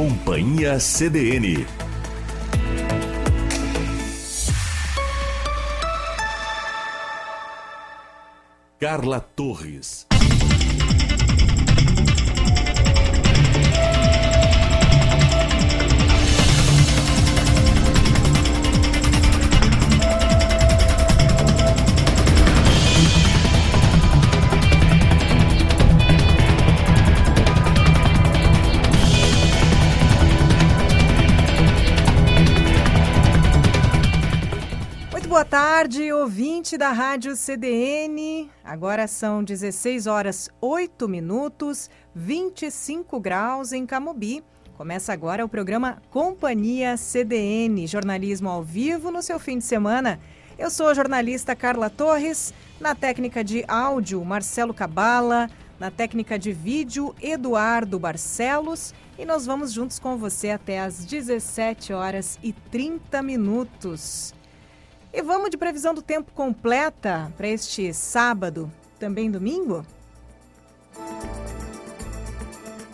Companhia CDN. Carla Torres. Tarde, ouvinte da Rádio CDN. Agora são 16 horas 8 minutos, 25 graus em Camobi. Começa agora o programa Companhia CDN, jornalismo ao vivo no seu fim de semana. Eu sou a jornalista Carla Torres, na técnica de áudio Marcelo Cabala, na técnica de vídeo Eduardo Barcelos e nós vamos juntos com você até às 17 horas e 30 minutos. E vamos de previsão do tempo completa para este sábado, também domingo?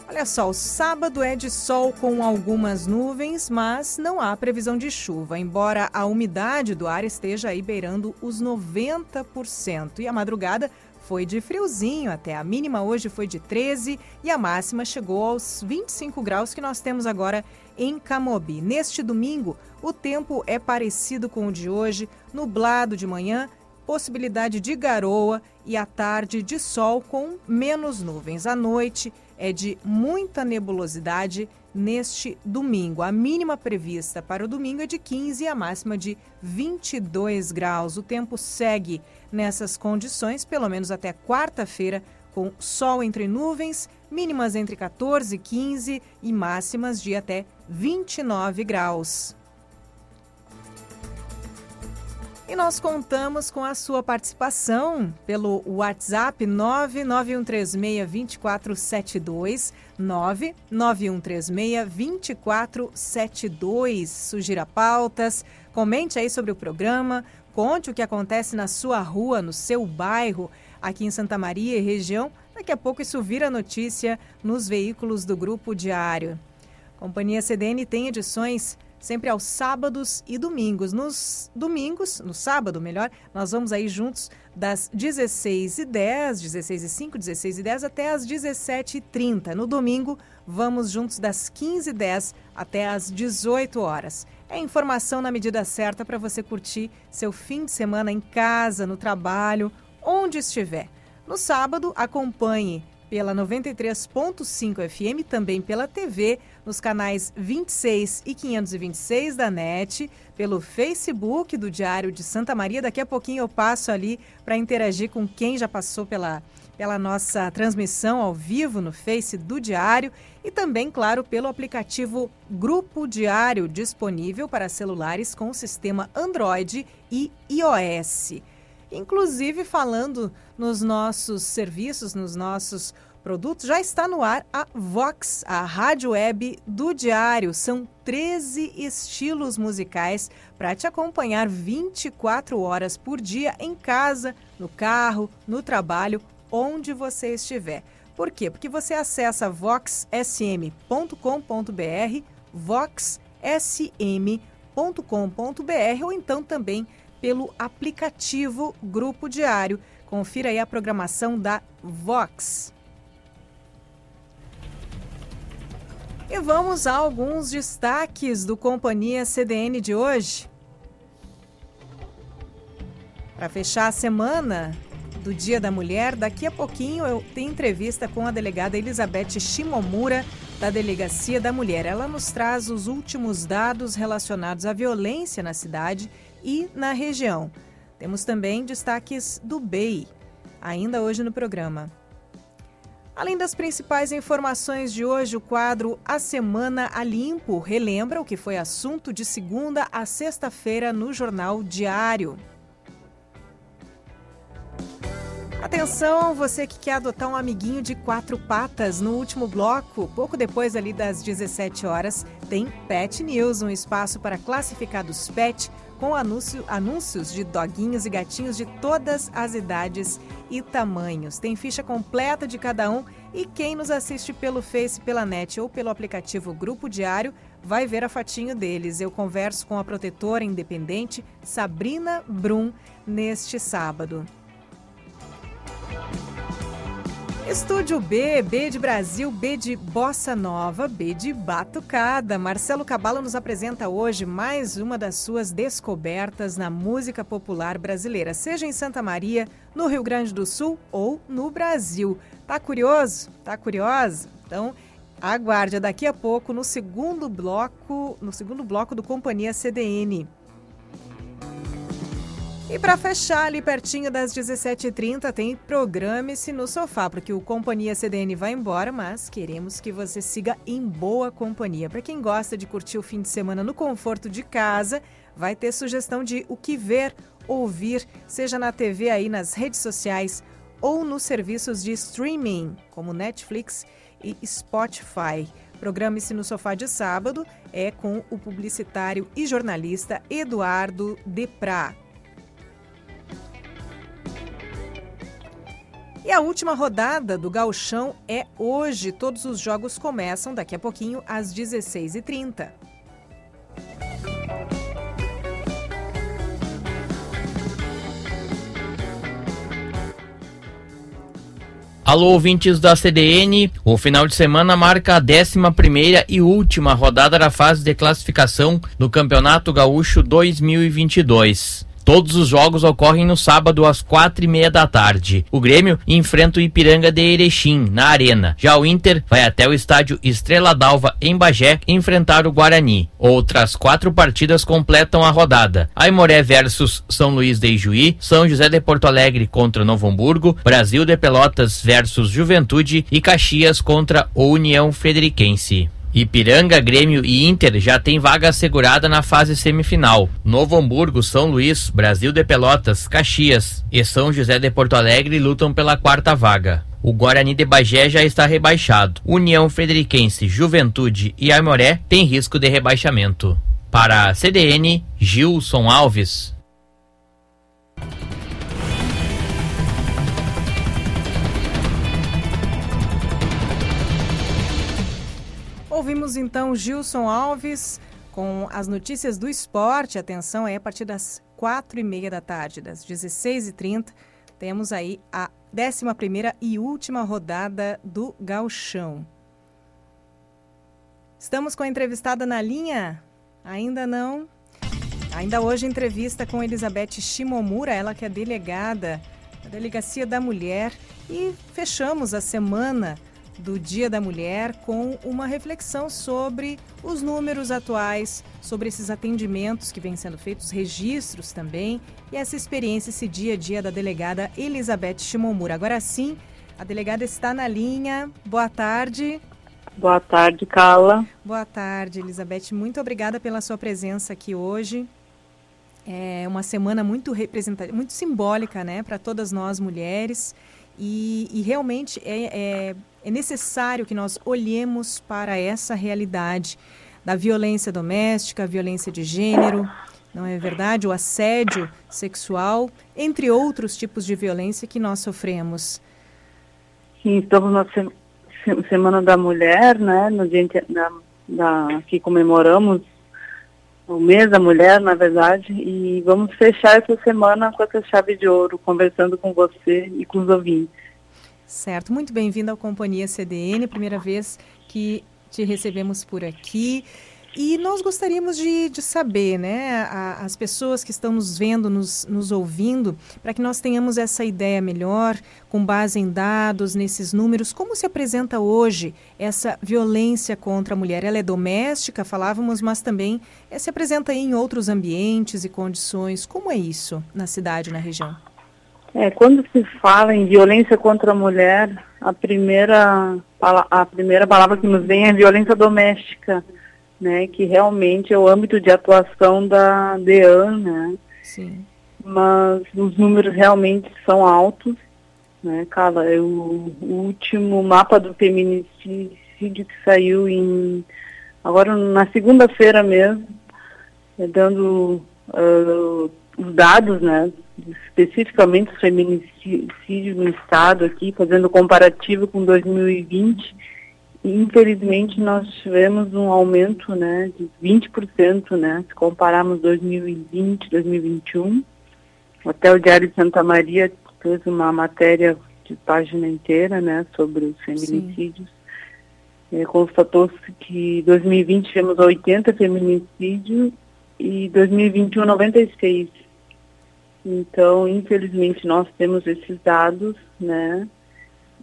Olha só, o sábado é de sol com algumas nuvens, mas não há previsão de chuva, embora a umidade do ar esteja aí beirando os 90%. E a madrugada foi de friozinho até. A mínima hoje foi de 13 e a máxima chegou aos 25 graus que nós temos agora em Camobi. Neste domingo, o tempo é parecido com o de hoje, nublado de manhã, possibilidade de garoa e à tarde de sol com menos nuvens. À noite é de muita nebulosidade neste domingo. A mínima prevista para o domingo é de 15 e a máxima de 22 graus. O tempo segue nessas condições, pelo menos até quarta-feira, com sol entre nuvens, mínimas entre 14 e 15 e máximas de até 29 graus. E nós contamos com a sua participação pelo WhatsApp 991362472, 991362472. Sugira pautas, comente aí sobre o programa, conte o que acontece na sua rua, no seu bairro aqui em Santa Maria e região. Daqui a pouco isso vira notícia nos veículos do Grupo Diário. Companhia CDN tem edições sempre aos sábados e domingos. Nos domingos, no sábado, melhor, nós vamos aí juntos das 16h10, 16h05, 16h10 até as 17h30. No domingo, vamos juntos das 15h10 até as 18 horas. É informação na medida certa para você curtir seu fim de semana em casa, no trabalho onde estiver. No sábado, acompanhe pela 93.5 FM, também pela TV, nos canais 26 e 526 da NET, pelo Facebook do Diário de Santa Maria. Daqui a pouquinho eu passo ali para interagir com quem já passou pela, pela nossa transmissão ao vivo no Face do Diário e também, claro, pelo aplicativo Grupo Diário, disponível para celulares com sistema Android e iOS. Inclusive, falando nos nossos serviços, nos nossos produtos, já está no ar a Vox, a rádio web do Diário. São 13 estilos musicais para te acompanhar 24 horas por dia em casa, no carro, no trabalho, onde você estiver. Por quê? Porque você acessa voxsm.com.br, voxsm.com.br ou então também pelo aplicativo Grupo Diário. Confira aí a programação da Vox. E vamos a alguns destaques do Companhia CDN de hoje. Para fechar a semana do Dia da Mulher, daqui a pouquinho eu tenho entrevista com a delegada Elizabeth Shimomura, da Delegacia da Mulher. Ela nos traz os últimos dados relacionados à violência na cidade e na região. Temos também destaques do BEI, ainda hoje no programa. Além das principais informações de hoje, o quadro A Semana a Limpo relembra o que foi assunto de segunda a sexta-feira no Jornal Diário. Atenção, você que quer adotar um amiguinho de quatro patas no último bloco, pouco depois ali das 17 horas, tem Pet News, um espaço para classificados pet com anúncio, anúncios de doguinhos e gatinhos de todas as idades e tamanhos. Tem ficha completa de cada um e quem nos assiste pelo Face, pela net ou pelo aplicativo Grupo Diário vai ver a fotinho deles. Eu converso com a protetora independente Sabrina Brum neste sábado. Estúdio B, B de Brasil, B de Bossa Nova, B de Batucada. Marcelo Cabalo nos apresenta hoje mais uma das suas descobertas na música popular brasileira, seja em Santa Maria, no Rio Grande do Sul ou no Brasil. Tá curioso? Tá curiosa? Então, aguarde daqui a pouco no segundo bloco, no segundo bloco do Companhia CDN. E para fechar, ali pertinho das 17h30, tem Programe-se no Sofá, porque o Companhia CDN vai embora, mas queremos que você siga em boa companhia. Para quem gosta de curtir o fim de semana no conforto de casa, vai ter sugestão de o que ver, ouvir, seja na TV aí, nas redes sociais ou nos serviços de streaming, como Netflix e Spotify. Programe-se no Sofá de sábado é com o publicitário e jornalista Eduardo Deprá. E a última rodada do Gauchão é hoje. Todos os jogos começam daqui a pouquinho às 16h30. Alô, ouvintes da CDN. O final de semana marca a 11 e última rodada da fase de classificação do Campeonato Gaúcho 2022. Todos os jogos ocorrem no sábado às quatro e meia da tarde. O Grêmio enfrenta o Ipiranga de Erechim, na Arena. Já o Inter vai até o estádio Estrela d'Alva, em Bagé, enfrentar o Guarani. Outras quatro partidas completam a rodada. Aimoré versus São Luís de Ijuí, São José de Porto Alegre contra Novo Hamburgo, Brasil de Pelotas versus Juventude e Caxias contra União Frederiquense. Ipiranga, Grêmio e Inter já têm vaga assegurada na fase semifinal. Novo Hamburgo, São Luís, Brasil de Pelotas, Caxias e São José de Porto Alegre lutam pela quarta vaga. O Guarani de Bagé já está rebaixado. União Frederiquense, Juventude e Aimoré têm risco de rebaixamento. Para a CDN, Gilson Alves. Ouvimos então Gilson Alves com as notícias do esporte. Atenção, é a partir das quatro e meia da tarde, das 16h30, temos aí a 11 e última rodada do Galchão. Estamos com a entrevistada na linha? Ainda não? Ainda hoje entrevista com Elizabeth Shimomura, ela que é delegada da Delegacia da Mulher. E fechamos a semana do Dia da Mulher com uma reflexão sobre os números atuais, sobre esses atendimentos que vêm sendo feitos, registros também, e essa experiência, esse dia a dia da delegada Elizabeth Shimomura. Agora sim, a delegada está na linha. Boa tarde. Boa tarde, Carla. Boa tarde, Elizabeth. Muito obrigada pela sua presença aqui hoje. É uma semana muito representativa, muito simbólica, né, para todas nós mulheres. E, e realmente é, é, é necessário que nós olhemos para essa realidade da violência doméstica, violência de gênero, não é verdade? O assédio sexual, entre outros tipos de violência que nós sofremos. Sim, estamos na Semana da Mulher, né? No dia da, da, que comemoramos o mês da mulher, na verdade, e vamos fechar essa semana com essa chave de ouro, conversando com você e com os ouvintes. Certo, muito bem-vindo ao Companhia CDN, primeira vez que te recebemos por aqui. E nós gostaríamos de, de saber, né, a, as pessoas que estão nos vendo, nos, nos ouvindo, para que nós tenhamos essa ideia melhor, com base em dados, nesses números, como se apresenta hoje essa violência contra a mulher? Ela é doméstica, falávamos, mas também é, se apresenta em outros ambientes e condições. Como é isso na cidade, na região? É, quando se fala em violência contra a mulher, a primeira, a primeira palavra que nos vem é violência doméstica, né, que realmente é o âmbito de atuação da DEAN, né? Sim. Mas os números realmente são altos, né, Carla? É o, último mapa do feminicídio que saiu em agora na segunda-feira mesmo, é dando uh, os dados, né, especificamente os feminicídios no estado aqui, fazendo comparativo com 2020, infelizmente nós tivemos um aumento, né, de 20%, né, se compararmos 2020, 2021. Até o Diário de Santa Maria fez uma matéria de página inteira, né, sobre os feminicídios. É, Constatou-se que 2020 tivemos 80 feminicídios e 2021 96. Então, infelizmente, nós temos esses dados, né?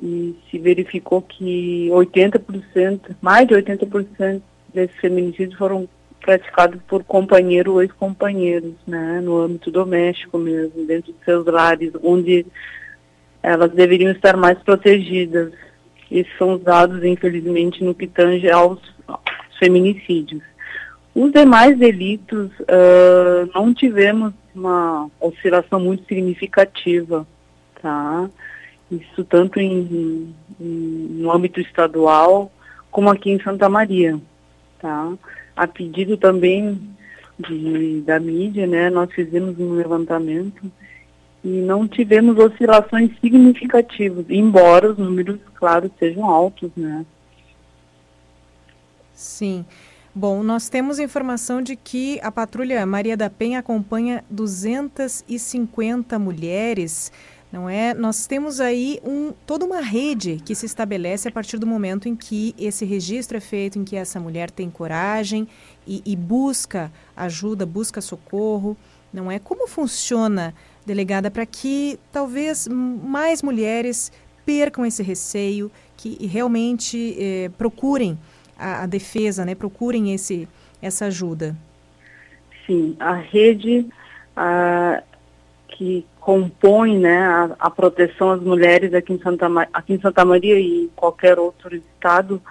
E se verificou que 80%, mais de 80% desses feminicídios foram praticados por companheiro ou ex-companheiros, né? No âmbito doméstico mesmo, dentro de seus lares, onde elas deveriam estar mais protegidas. Esses são os dados, infelizmente, no que tange aos feminicídios. Os demais delitos, uh, não tivemos uma oscilação muito significativa, tá? Isso tanto em, em, no âmbito estadual como aqui em Santa Maria, tá? A pedido também de, da mídia, né, nós fizemos um levantamento e não tivemos oscilações significativas, embora os números, claro, sejam altos, né? Sim. Bom, nós temos informação de que a patrulha Maria da Penha acompanha 250 mulheres, não é? Nós temos aí um, toda uma rede que se estabelece a partir do momento em que esse registro é feito, em que essa mulher tem coragem e, e busca ajuda, busca socorro, não é? Como funciona, delegada, para que talvez mais mulheres percam esse receio, que realmente eh, procurem a, a, defesa, né, procurem esse, essa ajuda? Sim, a rede a, que compõe né, a, a, proteção às mulheres aqui em, Santa, aqui em Santa Maria e em qualquer outro estado,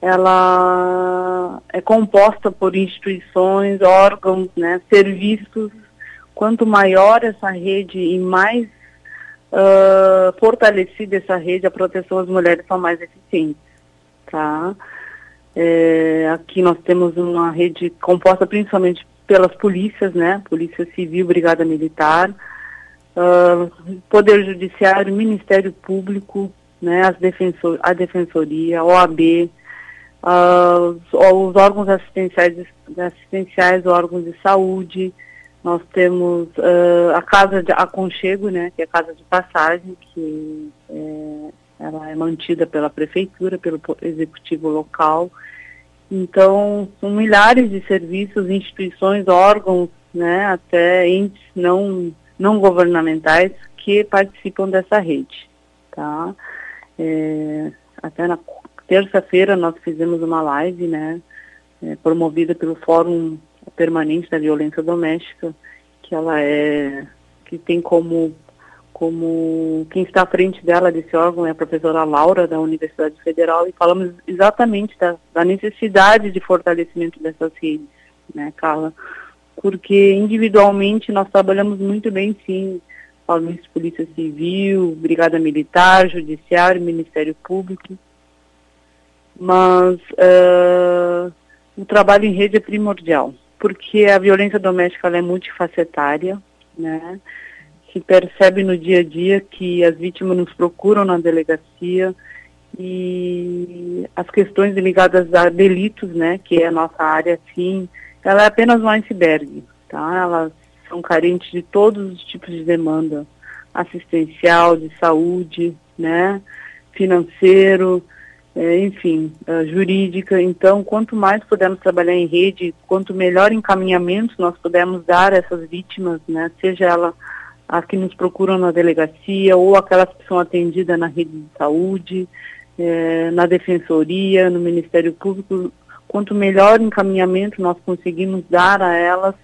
ela é composta por instituições, órgãos, né, serviços. Quanto maior essa rede e mais uh, fortalecida essa rede, a proteção às mulheres são mais eficientes. Tá? É, aqui nós temos uma rede composta principalmente pelas polícias, né? Polícia Civil, Brigada Militar, uh, Poder Judiciário, Ministério Público, né? As defensor, a Defensoria, OAB, uh, os, os, órgãos assistenciais, assistenciais, órgãos de saúde. Nós temos uh, a Casa de Aconchego, né? Que é a Casa de Passagem, que é, ela é mantida pela prefeitura, pelo executivo local. Então, são milhares de serviços, instituições, órgãos, né, até entes não, não governamentais que participam dessa rede, tá? É, até na terça-feira nós fizemos uma live, né, é, promovida pelo Fórum Permanente da Violência Doméstica, que ela é, que tem como como quem está à frente dela desse órgão é a professora Laura da Universidade Federal e falamos exatamente da, da necessidade de fortalecimento dessas redes, né, Carla? Porque individualmente nós trabalhamos muito bem, sim, falamos Polícia Civil, Brigada Militar, Judiciário, Ministério Público, mas uh, o trabalho em rede é primordial, porque a violência doméstica é multifacetária, né? Se percebe no dia a dia que as vítimas nos procuram na delegacia e as questões ligadas a delitos, né, que é a nossa área, sim, ela é apenas um iceberg, tá? Elas são carentes de todos os tipos de demanda, assistencial, de saúde, né, financeiro, é, enfim, uh, jurídica. Então, quanto mais pudermos trabalhar em rede, quanto melhor encaminhamento nós pudermos dar a essas vítimas, né, seja ela as que nos procuram na delegacia ou aquelas que são atendidas na rede de saúde, eh, na defensoria, no Ministério Público. Quanto melhor encaminhamento nós conseguimos dar a elas,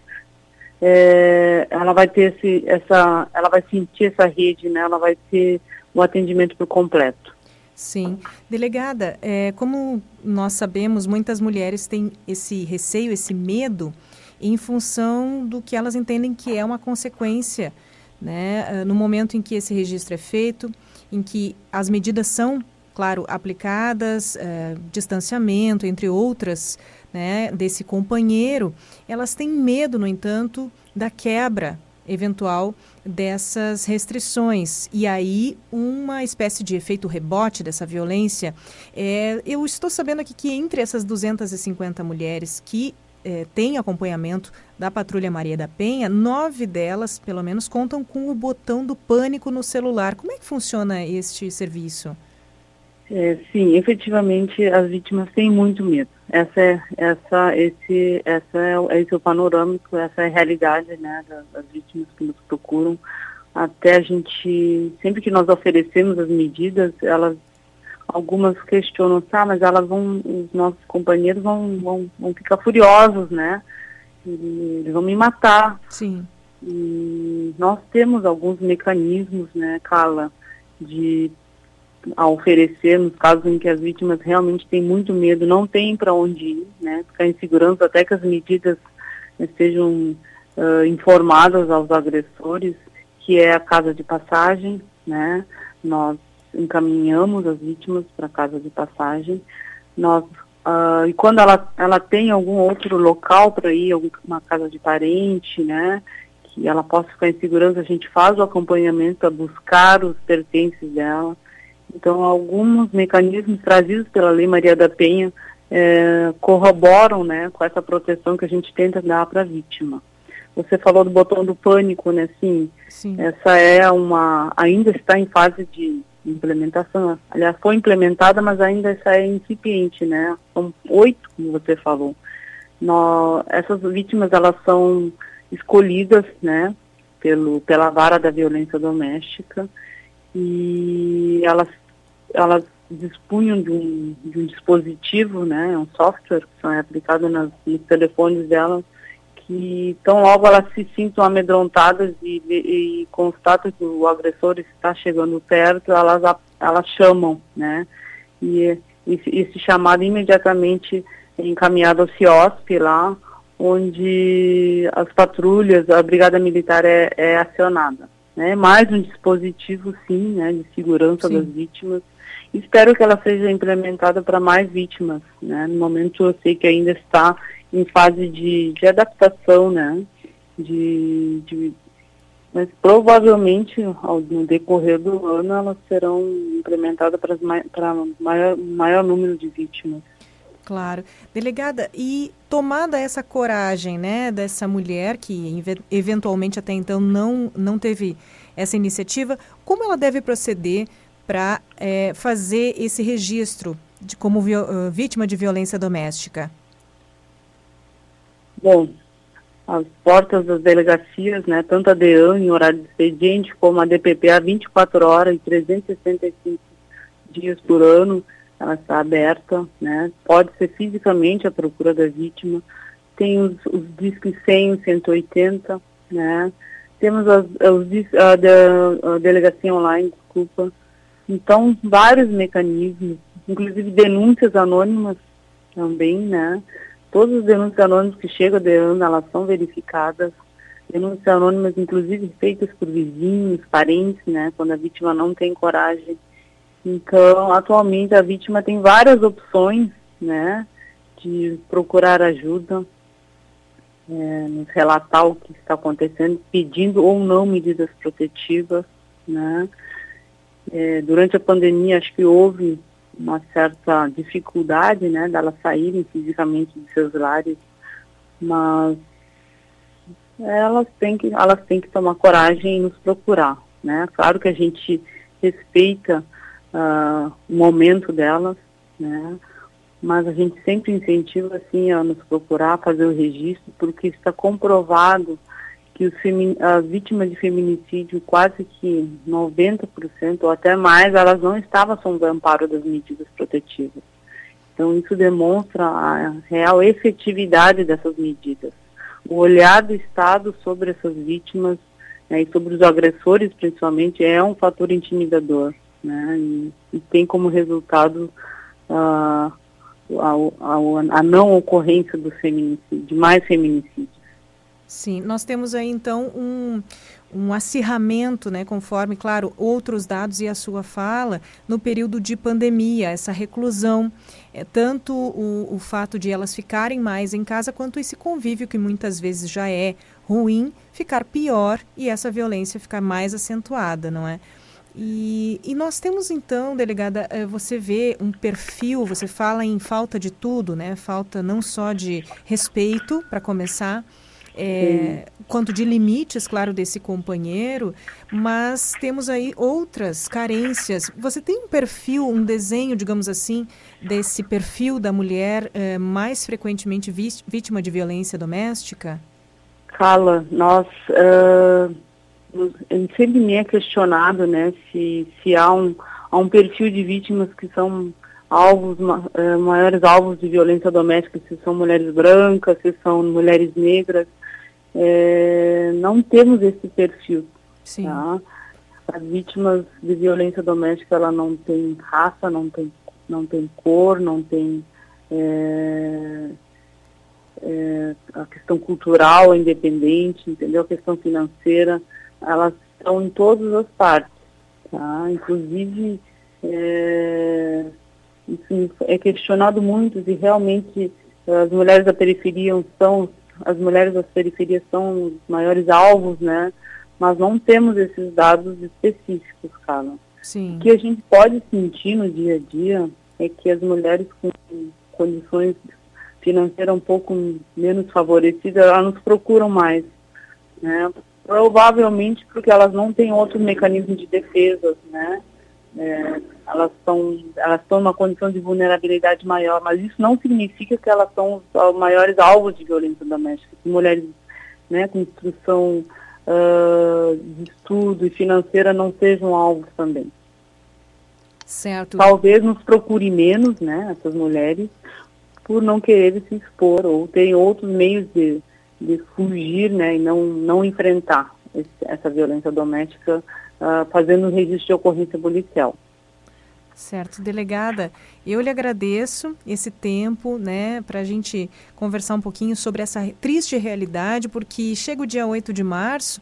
eh, ela vai ter esse, essa, ela vai sentir essa rede, né? Ela vai ter o atendimento por completo. Sim. Delegada, é, como nós sabemos, muitas mulheres têm esse receio, esse medo, em função do que elas entendem que é uma consequência né? Ah, no momento em que esse registro é feito, em que as medidas são, claro, aplicadas, uh, distanciamento, entre outras, né, desse companheiro, elas têm medo, no entanto, da quebra eventual dessas restrições. E aí, uma espécie de efeito rebote dessa violência. É, eu estou sabendo aqui que entre essas 250 mulheres que é, têm acompanhamento da Patrulha Maria da Penha, nove delas, pelo menos, contam com o botão do pânico no celular. Como é que funciona este serviço? É, sim, efetivamente as vítimas têm muito medo. Essa é, essa, esse, essa é, esse é o panorâmico, essa é a realidade né, das, das vítimas que nos procuram. Até a gente, sempre que nós oferecemos as medidas, elas algumas questionam, tá, mas elas vão, os nossos companheiros vão, vão, vão ficar furiosos, né? Eles vão me matar. Sim. E nós temos alguns mecanismos, né, Carla, de a oferecer nos casos em que as vítimas realmente têm muito medo, não têm para onde ir, né, ficar em segurança até que as medidas sejam uh, informadas aos agressores, que é a casa de passagem, né, nós encaminhamos as vítimas para a casa de passagem, nós uh, e quando ela, ela tem algum outro local para ir, alguma casa de parente, né, que ela possa ficar em segurança, a gente faz o acompanhamento para buscar os pertences dela, então, alguns mecanismos trazidos pela Lei Maria da Penha é, corroboram né, com essa proteção que a gente tenta dar para a vítima. Você falou do botão do pânico, né? Sim, Sim. Essa é uma. ainda está em fase de implementação. Aliás, foi implementada, mas ainda essa é incipiente, né? São oito, como você falou. No, essas vítimas elas são escolhidas, né? Pelo, pela vara da violência doméstica e elas elas dispunham de um, de um dispositivo, né, um software que é aplicado nas, nos telefones delas, que tão logo elas se sintam amedrontadas e, e, e constatam que o agressor está chegando perto, elas, elas chamam, né, e esse, chamado imediatamente é encaminhado ao CIOSP lá, onde as patrulhas, a brigada militar é, é acionada. Né? Mais um dispositivo, sim, né, de segurança sim. das vítimas, Espero que ela seja implementada para mais vítimas. Né? No momento eu sei que ainda está em fase de, de adaptação, né? De, de, mas provavelmente ao, no decorrer do ano elas serão implementadas para, para maior, maior número de vítimas. Claro. Delegada, e tomada essa coragem, né, dessa mulher que eventualmente até então não, não teve essa iniciativa, como ela deve proceder para é, fazer esse registro de como uh, vítima de violência doméstica? Bom, as portas das delegacias, né, tanto a DEAN em horário de expediente como a DPP a 24 horas e 365 dias por ano, ela está aberta, né, pode ser fisicamente a procura da vítima, tem os, os discos 100, 180, né, temos as, os, a, a, a delegacia online, desculpa, então, vários mecanismos, inclusive denúncias anônimas também, né? Todas as denúncias anônimas que chegam de ano, elas são verificadas. Denúncias anônimas, inclusive, feitas por vizinhos, parentes, né? Quando a vítima não tem coragem. Então, atualmente, a vítima tem várias opções, né? De procurar ajuda, é, nos relatar o que está acontecendo, pedindo ou não medidas protetivas, né? É, durante a pandemia, acho que houve uma certa dificuldade, né, delas saírem fisicamente de seus lares, mas elas têm que, elas têm que tomar coragem e nos procurar, né? Claro que a gente respeita uh, o momento delas, né? Mas a gente sempre incentiva, assim, a nos procurar, fazer o registro, porque está comprovado que as vítimas de feminicídio, quase que 90% ou até mais, elas não estavam sob o amparo das medidas protetivas. Então, isso demonstra a real efetividade dessas medidas. O olhar do Estado sobre essas vítimas né, e sobre os agressores, principalmente, é um fator intimidador. Né, e, e tem como resultado uh, a, a, a, não ocorrência do feminicídio, de mais feminicídios. Sim, nós temos aí então um, um acirramento, né, conforme, claro, outros dados e a sua fala, no período de pandemia, essa reclusão, é, tanto o, o fato de elas ficarem mais em casa, quanto esse convívio que muitas vezes já é ruim ficar pior e essa violência ficar mais acentuada, não é? E, e, nós temos então, delegada, eh, você vê um perfil, você fala em falta de tudo, né? Falta não só de respeito, para começar, é, quanto de limites, claro, desse companheiro, mas temos aí outras carências. Você tem um perfil, um desenho, digamos assim, desse perfil da mulher é, mais frequentemente vítima de violência doméstica? Carla, nós uh, sempre me é questionado, né, se, se há um, há um perfil de vítimas que são alvos, uh, maiores alvos de violência doméstica, se são mulheres brancas, se são mulheres negras é, não temos esse perfil. Sim. Tá? As vítimas de violência doméstica, ela não tem raça, não tem, não tem cor, não tem é, é, a questão cultural independente, entendeu? A questão financeira, elas estão em todas as partes, tá? Inclusive, é, isso é questionado muito se realmente as mulheres da periferia são as mulheres das periferias são os maiores alvos, né? Mas não temos esses dados específicos, cara. Sim. O que a gente pode sentir no dia a dia é que as mulheres com condições financeiras um pouco menos favorecidas, elas nos procuram mais, né? Provavelmente porque elas não têm outro mecanismo de defesa, né? É, elas estão elas estão numa condição de vulnerabilidade maior, mas isso não significa que elas são os maiores alvos de violência doméstica. Que mulheres né, com instrução uh, de estudo e financeira não sejam alvos também. Certo. Talvez nos procure menos, né, essas mulheres, por não querer se expor ou tem outros meios de, de fugir, né, e não, não enfrentar esse, essa violência doméstica uh, fazendo um registro de ocorrência policial. Certo, delegada, eu lhe agradeço esse tempo, né, para a gente conversar um pouquinho sobre essa triste realidade, porque chega o dia 8 de março,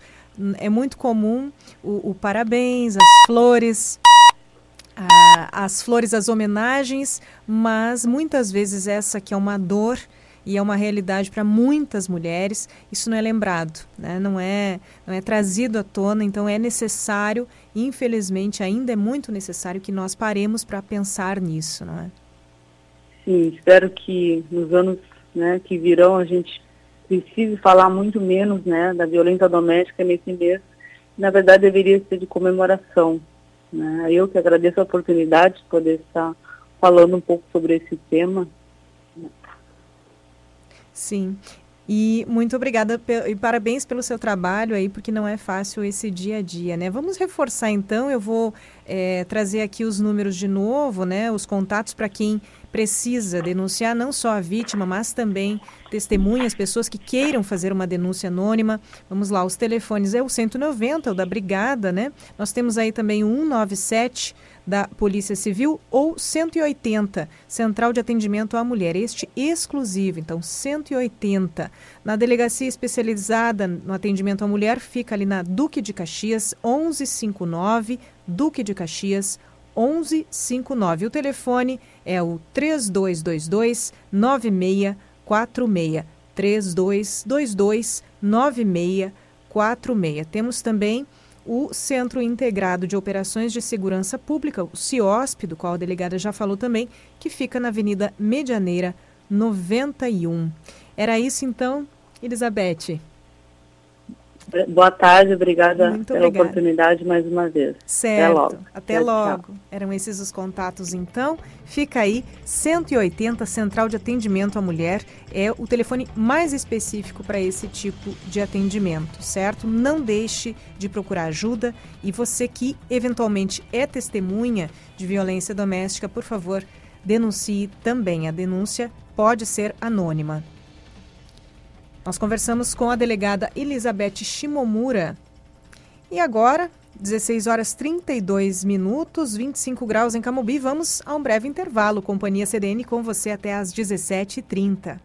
é muito comum o, o parabéns, as flores, as flores, as homenagens, mas muitas vezes essa que é uma dor e é uma realidade para muitas mulheres, isso não é lembrado, né? não, é, não é trazido à tona, então é necessário, infelizmente ainda é muito necessário que nós paremos para pensar nisso, não é? Sim, espero que nos anos né, que virão a gente precise falar muito menos né, da violência doméstica nesse mês, na verdade deveria ser de comemoração. Né? Eu que agradeço a oportunidade de poder estar falando um pouco sobre esse tema Sim. E muito obrigada e parabéns pelo seu trabalho aí, porque não é fácil esse dia a dia, né? Vamos reforçar então, eu vou é, trazer aqui os números de novo, né? Os contatos para quem precisa denunciar não só a vítima, mas também testemunhas, pessoas que queiram fazer uma denúncia anônima. Vamos lá, os telefones é o 190, o da Brigada, né? Nós temos aí também o 197 da Polícia Civil ou 180, Central de Atendimento à Mulher, este exclusivo, então 180. Na delegacia especializada no atendimento à mulher, fica ali na Duque de Caxias, 1159, Duque de Caxias, 1159. O telefone é o 3222 9646. 3222 9646. Temos também o Centro Integrado de Operações de Segurança Pública, o CIOSP, do qual a delegada já falou também, que fica na Avenida Medianeira 91. Era isso então, Elizabeth. Boa tarde, obrigada Muito pela obrigada. oportunidade mais uma vez. Certo. Até logo. Até tchau, logo. Tchau. Eram esses os contatos então. Fica aí 180 Central de Atendimento à Mulher é o telefone mais específico para esse tipo de atendimento, certo? Não deixe de procurar ajuda e você que eventualmente é testemunha de violência doméstica, por favor, denuncie também. A denúncia pode ser anônima. Nós conversamos com a delegada Elizabeth Shimomura. E agora, 16 horas 32 minutos, 25 graus em Camobi. Vamos a um breve intervalo. Companhia CDN com você até às 17h30.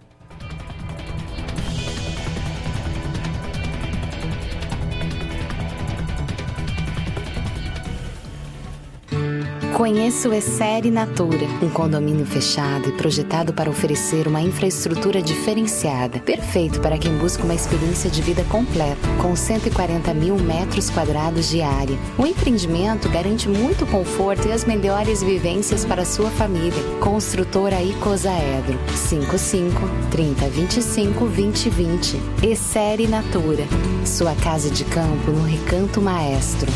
Conheça o Essere Natura, um condomínio fechado e projetado para oferecer uma infraestrutura diferenciada, perfeito para quem busca uma experiência de vida completa, com 140 mil metros quadrados de área. O empreendimento garante muito conforto e as melhores vivências para sua família. Construtora Icosaedro, 55 3025 2020. Essere Natura, sua casa de campo no Recanto Maestro.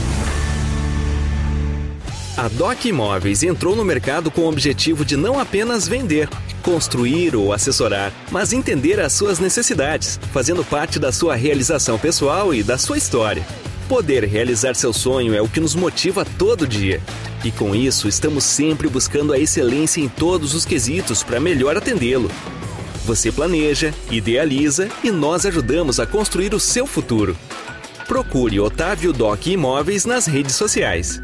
A Doc Imóveis entrou no mercado com o objetivo de não apenas vender, construir ou assessorar, mas entender as suas necessidades, fazendo parte da sua realização pessoal e da sua história. Poder realizar seu sonho é o que nos motiva todo dia. E com isso, estamos sempre buscando a excelência em todos os quesitos para melhor atendê-lo. Você planeja, idealiza e nós ajudamos a construir o seu futuro. Procure Otávio Doc Imóveis nas redes sociais.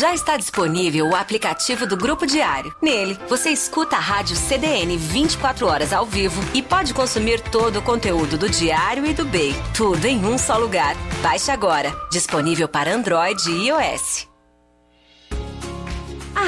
Já está disponível o aplicativo do Grupo Diário. Nele, você escuta a rádio CDN 24 horas ao vivo e pode consumir todo o conteúdo do Diário e do BEI. Tudo em um só lugar. Baixe agora. Disponível para Android e iOS.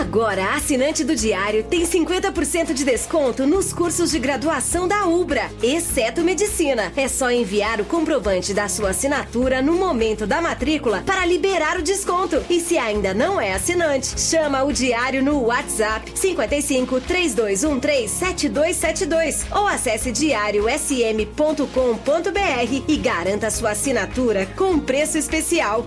Agora, assinante do Diário tem 50% de desconto nos cursos de graduação da Ubra, exceto medicina. É só enviar o comprovante da sua assinatura no momento da matrícula para liberar o desconto. E se ainda não é assinante, chama o Diário no WhatsApp 55 3213 7272 ou acesse diariosm.com.br e garanta sua assinatura com preço especial.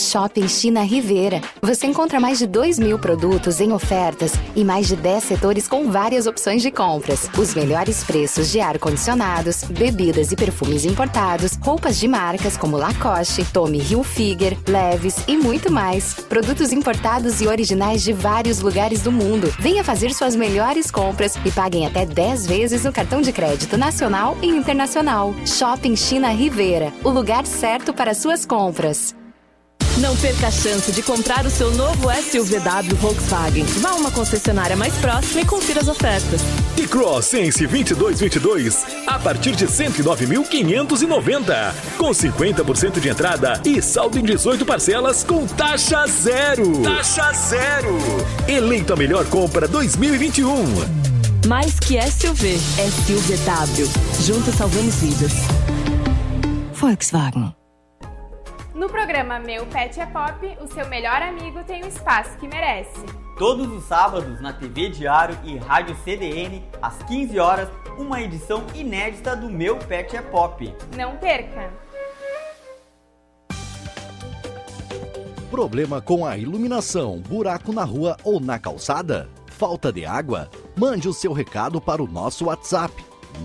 Shopping China Rivera. Você encontra mais de 2 mil produtos em ofertas e mais de 10 setores com várias opções de compras. Os melhores preços de ar-condicionados, bebidas e perfumes importados, roupas de marcas como Lacoste, Tommy Hilfiger, Leves e muito mais. Produtos importados e originais de vários lugares do mundo. Venha fazer suas melhores compras e paguem até 10 vezes no cartão de crédito nacional e internacional. Shopping China Rivera. O lugar certo para suas compras. Não perca a chance de comprar o seu novo SUVW Volkswagen. Vá a uma concessionária mais próxima e confira as ofertas. E Cross Sense 2222 a partir de 109.590, com 50% de entrada e saldo em 18 parcelas com taxa zero. Taxa zero. Eleito a melhor compra 2021. Mais que SUV, SUVW. Juntos salvamos vidas. Volkswagen. No programa Meu Pet é Pop, o seu melhor amigo tem o espaço que merece. Todos os sábados na TV Diário e Rádio CDN, às 15 horas, uma edição inédita do Meu Pet é Pop. Não perca! Problema com a iluminação, buraco na rua ou na calçada? Falta de água? Mande o seu recado para o nosso WhatsApp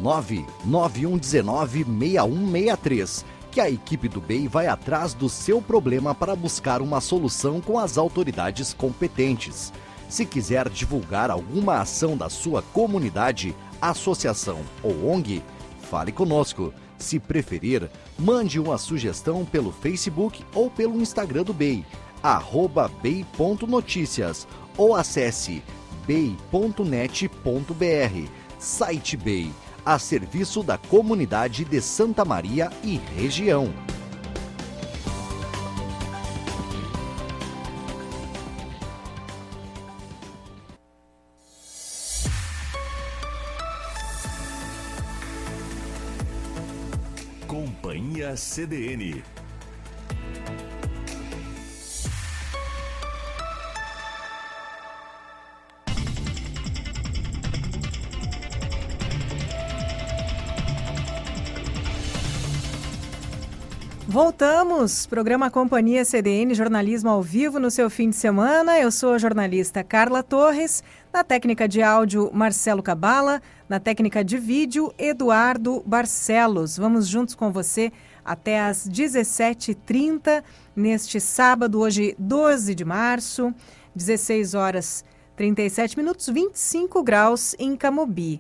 99119 6163 que a equipe do BEI vai atrás do seu problema para buscar uma solução com as autoridades competentes. Se quiser divulgar alguma ação da sua comunidade, associação ou ONG, fale conosco. Se preferir, mande uma sugestão pelo Facebook ou pelo Instagram do BEI, arroba bei.notícias ou acesse bei.net.br. Site BEI a serviço da comunidade de Santa Maria e região. Companhia CDN Voltamos, programa Companhia CDN, jornalismo ao vivo no seu fim de semana. Eu sou a jornalista Carla Torres, na técnica de áudio Marcelo Cabala, na técnica de vídeo Eduardo Barcelos. Vamos juntos com você até às 17h30, neste sábado, hoje 12 de março, 16 horas 37 minutos, 25 graus em Camobi.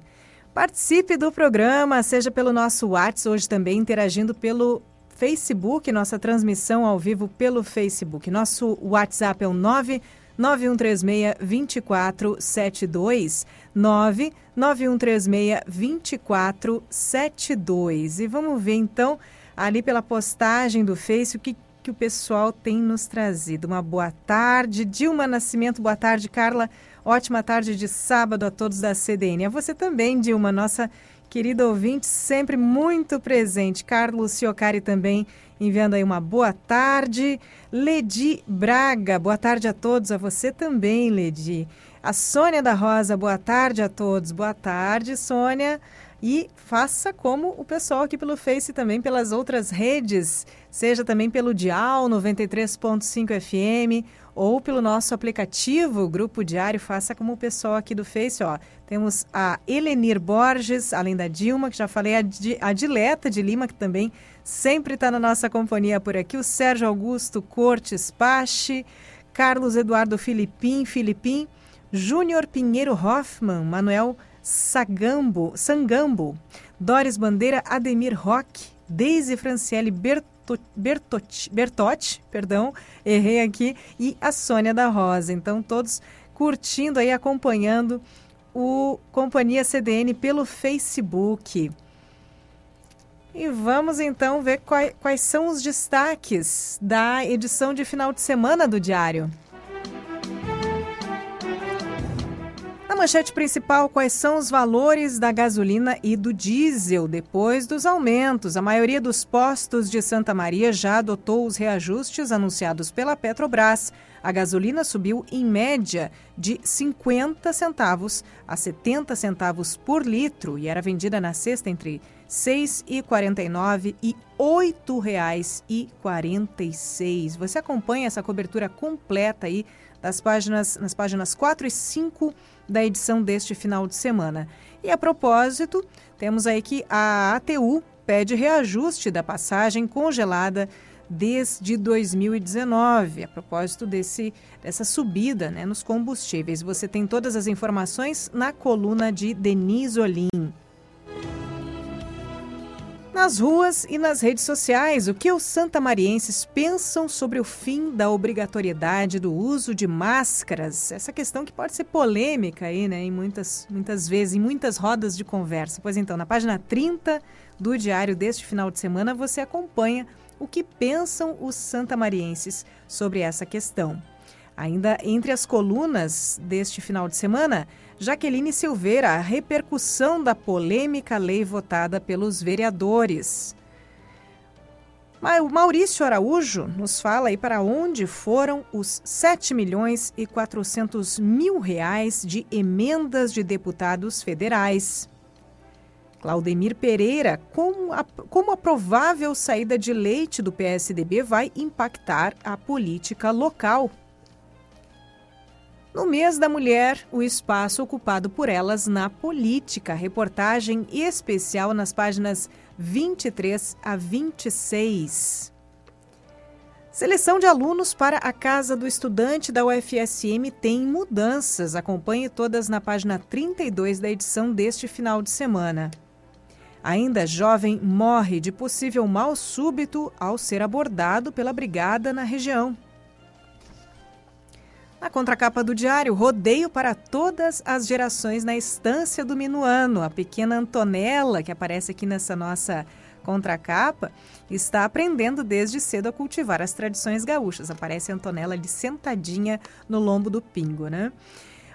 Participe do programa, seja pelo nosso WhatsApp, hoje também interagindo pelo Facebook, nossa transmissão ao vivo pelo Facebook. Nosso WhatsApp é o 99136 2472 99136 2472. E vamos ver então ali pela postagem do Face o que que o pessoal tem nos trazido. Uma boa tarde. Dilma Nascimento, boa tarde, Carla. Ótima tarde de sábado a todos da CDN. A você também, Dilma, nossa querida ouvinte, sempre muito presente. Carlos Ciocari também enviando aí uma boa tarde. Ledi Braga, boa tarde a todos. A você também, Ledi. A Sônia da Rosa, boa tarde a todos. Boa tarde, Sônia. E faça como o pessoal aqui pelo Face e também pelas outras redes, seja também pelo Dial 93.5 FM ou pelo nosso aplicativo Grupo Diário, faça como o pessoal aqui do Face, ó. Temos a Elenir Borges, além da Dilma, que já falei, a, a Dileta de Lima, que também sempre está na nossa companhia por aqui, o Sérgio Augusto Cortes Pache, Carlos Eduardo Filipim, Filipim, Júnior Pinheiro Hoffman, Manuel Sagambo, Sangambo, Doris Bandeira, Ademir Roque, Deise Franciele Bertot, Bertot, Bertotti, perdão, errei aqui, e a Sônia da Rosa. Então, todos curtindo aí, acompanhando o Companhia CDN pelo Facebook. E vamos então ver quais, quais são os destaques da edição de final de semana do Diário. Na manchete principal, quais são os valores da gasolina e do diesel depois dos aumentos? A maioria dos postos de Santa Maria já adotou os reajustes anunciados pela Petrobras. A gasolina subiu em média de 50 centavos a 70 centavos por litro e era vendida na sexta entre R$ 6,49 e R$ 8,46. Você acompanha essa cobertura completa aí das páginas, nas páginas 4 e 5 da edição deste final de semana. E a propósito, temos aí que a ATU pede reajuste da passagem congelada desde 2019, a propósito desse, dessa subida né, nos combustíveis. Você tem todas as informações na coluna de Denise Olim nas ruas e nas redes sociais o que os santamarienses pensam sobre o fim da obrigatoriedade do uso de máscaras. Essa questão que pode ser polêmica aí, né, em muitas, muitas vezes, em muitas rodas de conversa. Pois então, na página 30 do diário deste final de semana, você acompanha o que pensam os santamarienses sobre essa questão. Ainda entre as colunas deste final de semana, Jaqueline Silveira, a repercussão da polêmica lei votada pelos vereadores. O Maurício Araújo nos fala aí para onde foram os 7 milhões e 400 mil reais de emendas de deputados federais. Claudemir Pereira, como a, como a provável saída de leite do PSDB vai impactar a política local no mês da mulher, o espaço ocupado por elas na política. Reportagem especial nas páginas 23 a 26. Seleção de alunos para a Casa do Estudante da UFSM tem mudanças. Acompanhe todas na página 32 da edição deste final de semana. Ainda jovem morre de possível mal súbito ao ser abordado pela brigada na região. Na contracapa do diário, rodeio para todas as gerações na estância do Minuano. A pequena Antonella, que aparece aqui nessa nossa contracapa, está aprendendo desde cedo a cultivar as tradições gaúchas. Aparece a Antonella ali sentadinha no lombo do pingo, né?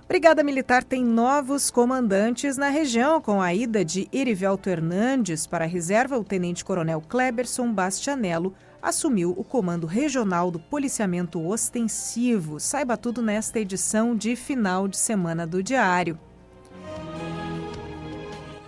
Brigada Militar tem novos comandantes na região, com a ida de Erivelto Hernandes para a reserva, o Tenente-Coronel Kleberson Bastianello assumiu o comando regional do policiamento ostensivo. Saiba tudo nesta edição de final de semana do Diário.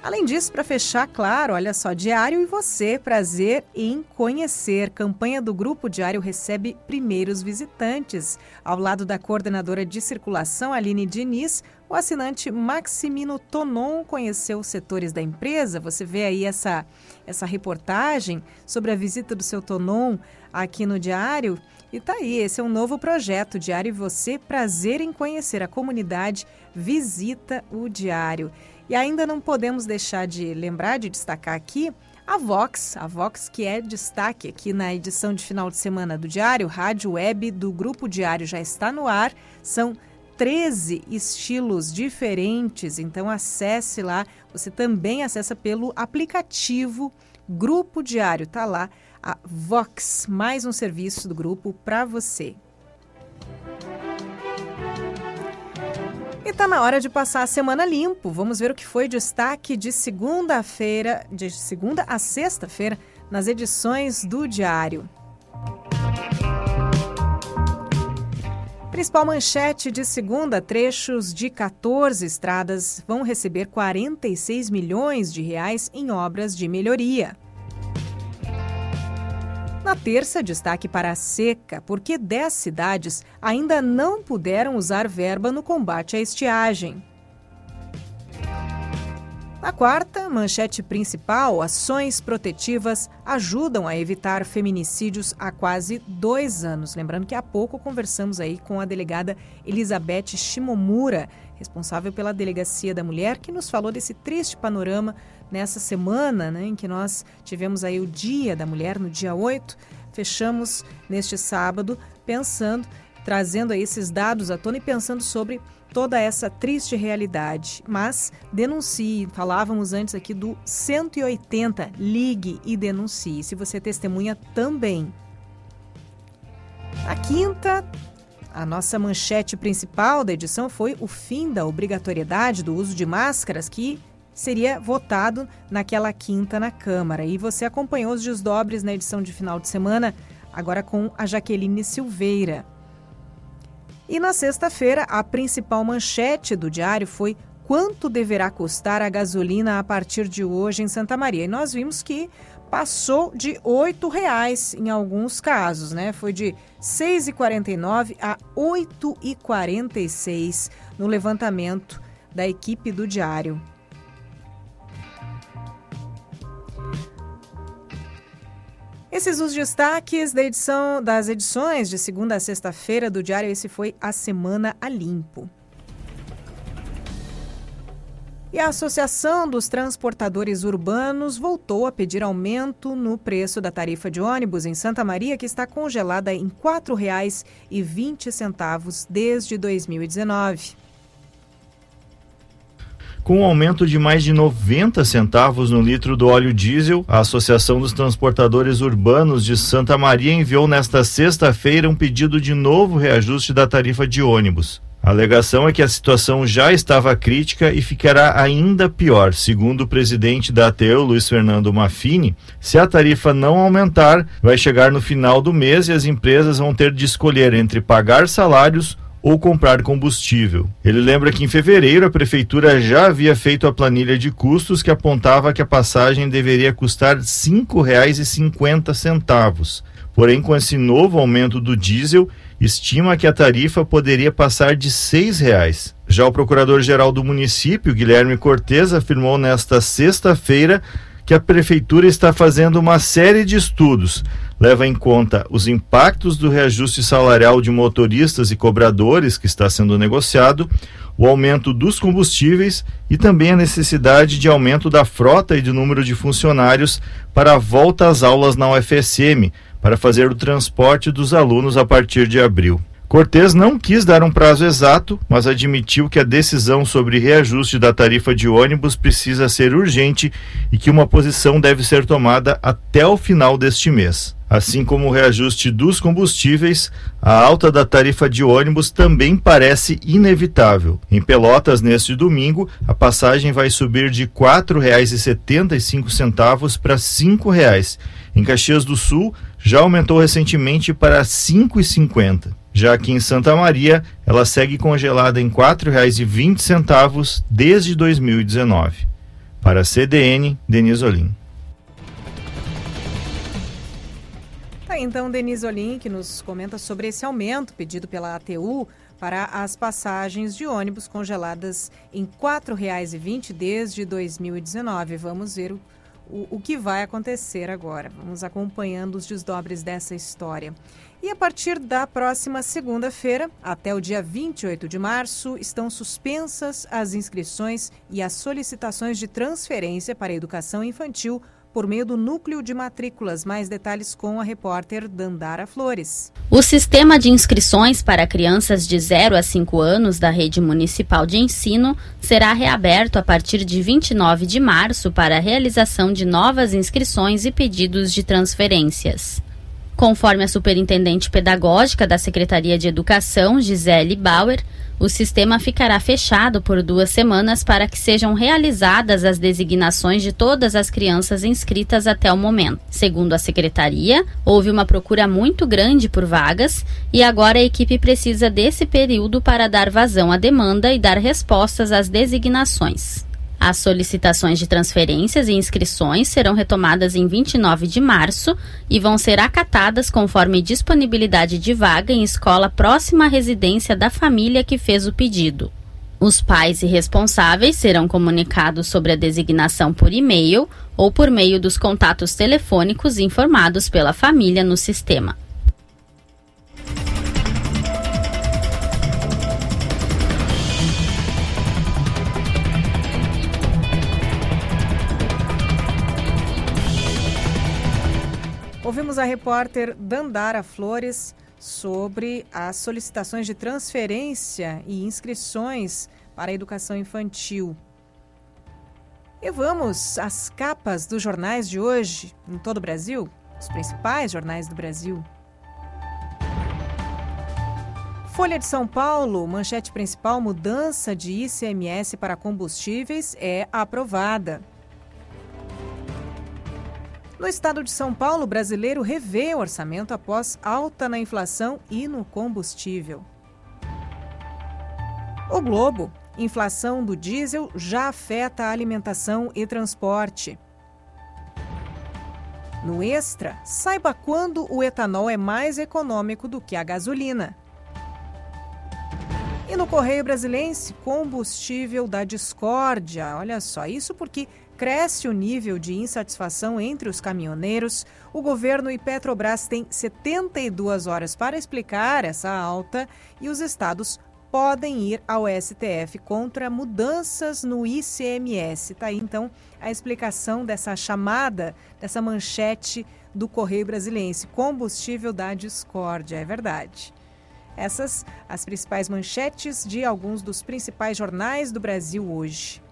Além disso, para fechar, claro, olha só, Diário e você, prazer em conhecer. Campanha do Grupo Diário recebe primeiros visitantes. Ao lado da coordenadora de circulação, Aline Diniz, o assinante Maximino Tonon conheceu os setores da empresa. Você vê aí essa, essa reportagem sobre a visita do seu Tonon aqui no Diário. E tá aí, esse é um novo projeto, Diário e Você, prazer em conhecer a comunidade, visita o Diário. E ainda não podemos deixar de lembrar, de destacar aqui, a Vox, a Vox que é destaque aqui na edição de final de semana do Diário, rádio web do Grupo Diário já está no ar, são 13 estilos diferentes, então acesse lá, você também acessa pelo aplicativo Grupo Diário, tá lá a Vox, mais um serviço do grupo para você. E está na hora de passar a semana limpo. Vamos ver o que foi destaque de segunda-feira, de segunda a sexta-feira, nas edições do Diário. Principal manchete de segunda: trechos de 14 estradas vão receber 46 milhões de reais em obras de melhoria. Na terça, destaque para a seca, porque 10 cidades ainda não puderam usar verba no combate à estiagem. Na quarta, manchete principal: ações protetivas ajudam a evitar feminicídios há quase dois anos. Lembrando que há pouco conversamos aí com a delegada Elizabeth Shimomura, responsável pela Delegacia da Mulher, que nos falou desse triste panorama nessa semana, né, em que nós tivemos aí o Dia da Mulher, no dia 8. Fechamos neste sábado pensando, trazendo aí esses dados à tona e pensando sobre toda essa triste realidade. Mas denuncie. Falávamos antes aqui do 180. Ligue e denuncie. Se você testemunha também. Na quinta, a nossa manchete principal da edição foi o fim da obrigatoriedade do uso de máscaras que seria votado naquela quinta na Câmara. E você acompanhou os desdobres na edição de final de semana, agora com a Jaqueline Silveira. E na sexta-feira, a principal manchete do diário foi quanto deverá custar a gasolina a partir de hoje em Santa Maria. E nós vimos que passou de R$ reais em alguns casos, né? Foi de R$ 6,49 a R$ 8,46 no levantamento da equipe do diário. Esses os destaques da edição das edições de segunda a sexta-feira do Diário. Esse foi a Semana a Limpo. E a Associação dos Transportadores Urbanos voltou a pedir aumento no preço da tarifa de ônibus em Santa Maria, que está congelada em R$ 4,20 desde 2019. Com um aumento de mais de 90 centavos no litro do óleo diesel, a Associação dos Transportadores Urbanos de Santa Maria enviou nesta sexta-feira um pedido de novo reajuste da tarifa de ônibus. A alegação é que a situação já estava crítica e ficará ainda pior, segundo o presidente da ATEU, Luiz Fernando Maffini. Se a tarifa não aumentar, vai chegar no final do mês e as empresas vão ter de escolher entre pagar salários ou comprar combustível. Ele lembra que em fevereiro a prefeitura já havia feito a planilha de custos que apontava que a passagem deveria custar R$ 5,50. Porém, com esse novo aumento do diesel, estima que a tarifa poderia passar de R$ 6,00. Já o procurador-geral do município, Guilherme Cortes, afirmou nesta sexta-feira que a prefeitura está fazendo uma série de estudos leva em conta os impactos do reajuste salarial de motoristas e cobradores que está sendo negociado, o aumento dos combustíveis e também a necessidade de aumento da frota e do número de funcionários para a volta às aulas na UFSM, para fazer o transporte dos alunos a partir de abril. Cortes não quis dar um prazo exato, mas admitiu que a decisão sobre reajuste da tarifa de ônibus precisa ser urgente e que uma posição deve ser tomada até o final deste mês. Assim como o reajuste dos combustíveis, a alta da tarifa de ônibus também parece inevitável. Em Pelotas, neste domingo, a passagem vai subir de R$ 4,75 para R$ 5,00. Em Caxias do Sul, já aumentou recentemente para R$ 5,50. Já aqui em Santa Maria, ela segue congelada em R$ 4,20 desde 2019. Para a CDN, Denise Olim. Tá, então, Denise Olim, que nos comenta sobre esse aumento pedido pela ATU para as passagens de ônibus congeladas em R$ 4,20 desde 2019. Vamos ver o, o, o que vai acontecer agora. Vamos acompanhando os desdobres dessa história. E a partir da próxima segunda-feira, até o dia 28 de março, estão suspensas as inscrições e as solicitações de transferência para a educação infantil por meio do núcleo de matrículas. Mais detalhes com a repórter Dandara Flores. O sistema de inscrições para crianças de 0 a 5 anos da rede municipal de ensino será reaberto a partir de 29 de março para a realização de novas inscrições e pedidos de transferências. Conforme a superintendente pedagógica da Secretaria de Educação, Gisele Bauer, o sistema ficará fechado por duas semanas para que sejam realizadas as designações de todas as crianças inscritas até o momento. Segundo a secretaria, houve uma procura muito grande por vagas e agora a equipe precisa desse período para dar vazão à demanda e dar respostas às designações. As solicitações de transferências e inscrições serão retomadas em 29 de março e vão ser acatadas conforme disponibilidade de vaga em escola próxima à residência da família que fez o pedido. Os pais e responsáveis serão comunicados sobre a designação por e-mail ou por meio dos contatos telefônicos informados pela família no sistema. Ouvimos a repórter Dandara Flores sobre as solicitações de transferência e inscrições para a educação infantil. E vamos às capas dos jornais de hoje em todo o Brasil, os principais jornais do Brasil. Folha de São Paulo, manchete principal: mudança de ICMS para combustíveis é aprovada. No estado de São Paulo, o brasileiro revê o orçamento após alta na inflação e no combustível. O Globo. Inflação do diesel já afeta a alimentação e transporte. No Extra, saiba quando o etanol é mais econômico do que a gasolina. E no Correio Brasilense, combustível da discórdia. Olha só, isso porque cresce o nível de insatisfação entre os caminhoneiros, o governo e Petrobras têm 72 horas para explicar essa alta e os estados podem ir ao STF contra mudanças no ICMS. Tá aí então a explicação dessa chamada, dessa manchete do Correio Brasiliense, combustível da discórdia, é verdade. Essas as principais manchetes de alguns dos principais jornais do Brasil hoje.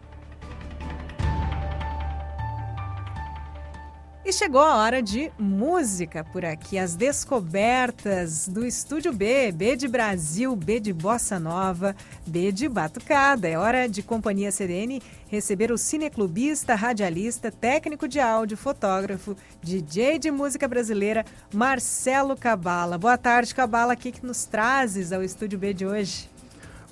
E chegou a hora de música por aqui, as descobertas do Estúdio B, B de Brasil, B de Bossa Nova, B de Batucada. É hora de Companhia CDN receber o cineclubista, radialista, técnico de áudio, fotógrafo, DJ de música brasileira, Marcelo Cabala. Boa tarde, Cabala, o que, que nos trazes ao Estúdio B de hoje?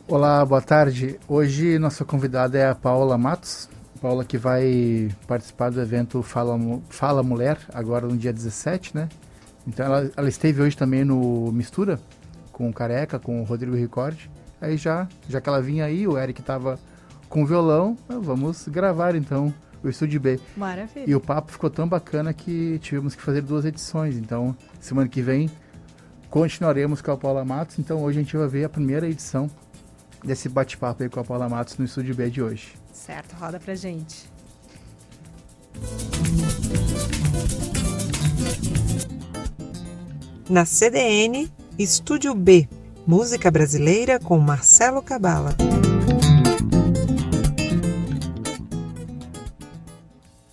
Olá, boa tarde. Hoje nossa convidada é a Paula Matos, Paula que vai participar do evento Fala, Fala Mulher, agora no dia 17, né? Então ela, ela esteve hoje também no Mistura, com o Careca, com o Rodrigo Ricordi. Aí já, já que ela vinha aí, o Eric estava com o violão, vamos gravar então o Estúdio B. Maravilha. E o papo ficou tão bacana que tivemos que fazer duas edições. Então, semana que vem continuaremos com a Paula Matos. Então, hoje a gente vai ver a primeira edição desse bate-papo aí com a Paula Matos no Estúdio B de hoje. Certo, roda pra gente. Na CDN, Estúdio B, música brasileira com Marcelo Cabala.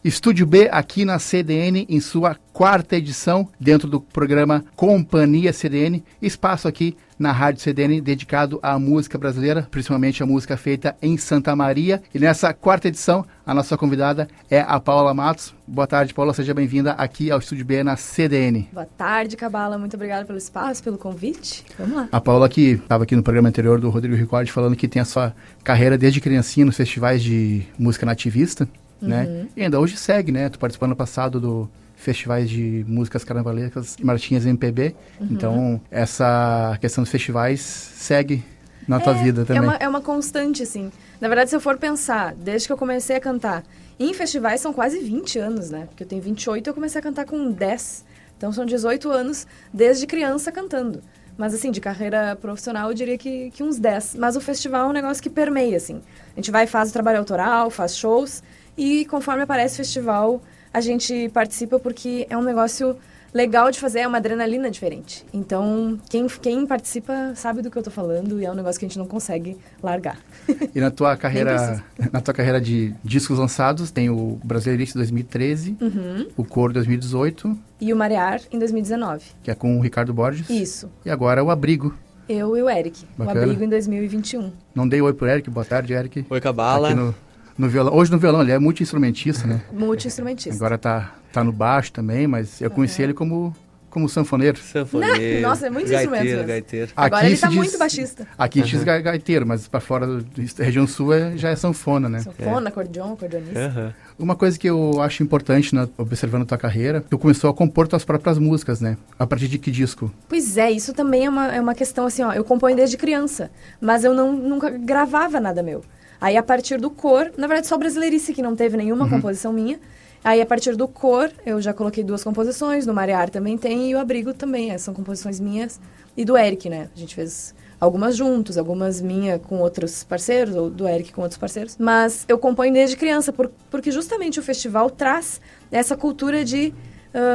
Estúdio B aqui na CDN em sua quarta edição dentro do programa Companhia CDN, espaço aqui na Rádio CDN dedicado à música brasileira, principalmente a música feita em Santa Maria. E nessa quarta edição, a nossa convidada é a Paula Matos. Boa tarde, Paula, seja bem-vinda aqui ao Estúdio B na CDN. Boa tarde, Cabala, muito obrigada pelo espaço, pelo convite. Vamos lá. A Paula que estava aqui no programa anterior do Rodrigo Ricordi falando que tem a sua carreira desde criancinha nos festivais de música nativista né? Uhum. E ainda hoje segue, né? Tu participou no passado do festivais de músicas carnavalescas e marchinhas MPB. Uhum. Então, essa questão dos festivais segue na é, tua vida também. É uma, é uma constante, assim. Na verdade, se eu for pensar, desde que eu comecei a cantar, em festivais são quase 20 anos, né? Porque eu tenho 28 e eu comecei a cantar com 10. Então, são 18 anos desde criança cantando. Mas, assim, de carreira profissional, eu diria que, que uns 10. Mas o festival é um negócio que permeia, assim. A gente vai faz o trabalho autoral, faz shows, e conforme aparece festival, a gente participa porque é um negócio legal de fazer, é uma adrenalina diferente. Então, quem, quem participa sabe do que eu tô falando e é um negócio que a gente não consegue largar. E na tua carreira, na tua carreira de discos lançados, tem o Brasileirice 2013, Uhum. o Cor 2018, E o Marear em 2019. que é com o Ricardo Borges. Isso. E agora o Abrigo. Eu e o Eric. Bacana. O abrigo em 2021. Não dei oi pro Eric, boa tarde, Eric. Oi, Cabala. No, violão. Hoje no violão, ele é multi-instrumentista, né? Multi-instrumentista. Agora tá, tá no baixo também, mas eu conheci ele como, como sanfoneiro. Sanfoneiro. Nossa, é muitos gaiteiro, gaiteiro. Agora Aqui ele tá diz- muito baixista. Aqui diz ga- gaiteiro, mas pra fora da região sul é- já é sanfona, né? Sanfona, acordeon, acordeonista. Uma coisa que eu acho importante, né, observando a tua carreira, tu começou a compor tuas próprias músicas, né? A partir de que disco? Pois é, isso também é uma, é uma questão assim, ó. Eu componho desde criança, mas eu não, nunca gravava nada meu. Aí a partir do cor, na verdade só brasileirice que não teve nenhuma Uhum. composição minha. Aí a partir do cor, eu já coloquei duas composições, no Marear também tem, e o Abrigo também, é, são composições minhas e do Eric, né? A gente fez algumas juntos, algumas minha com outros parceiros, ou do Eric com outros parceiros. Mas eu componho desde criança, por, porque justamente o festival traz essa cultura de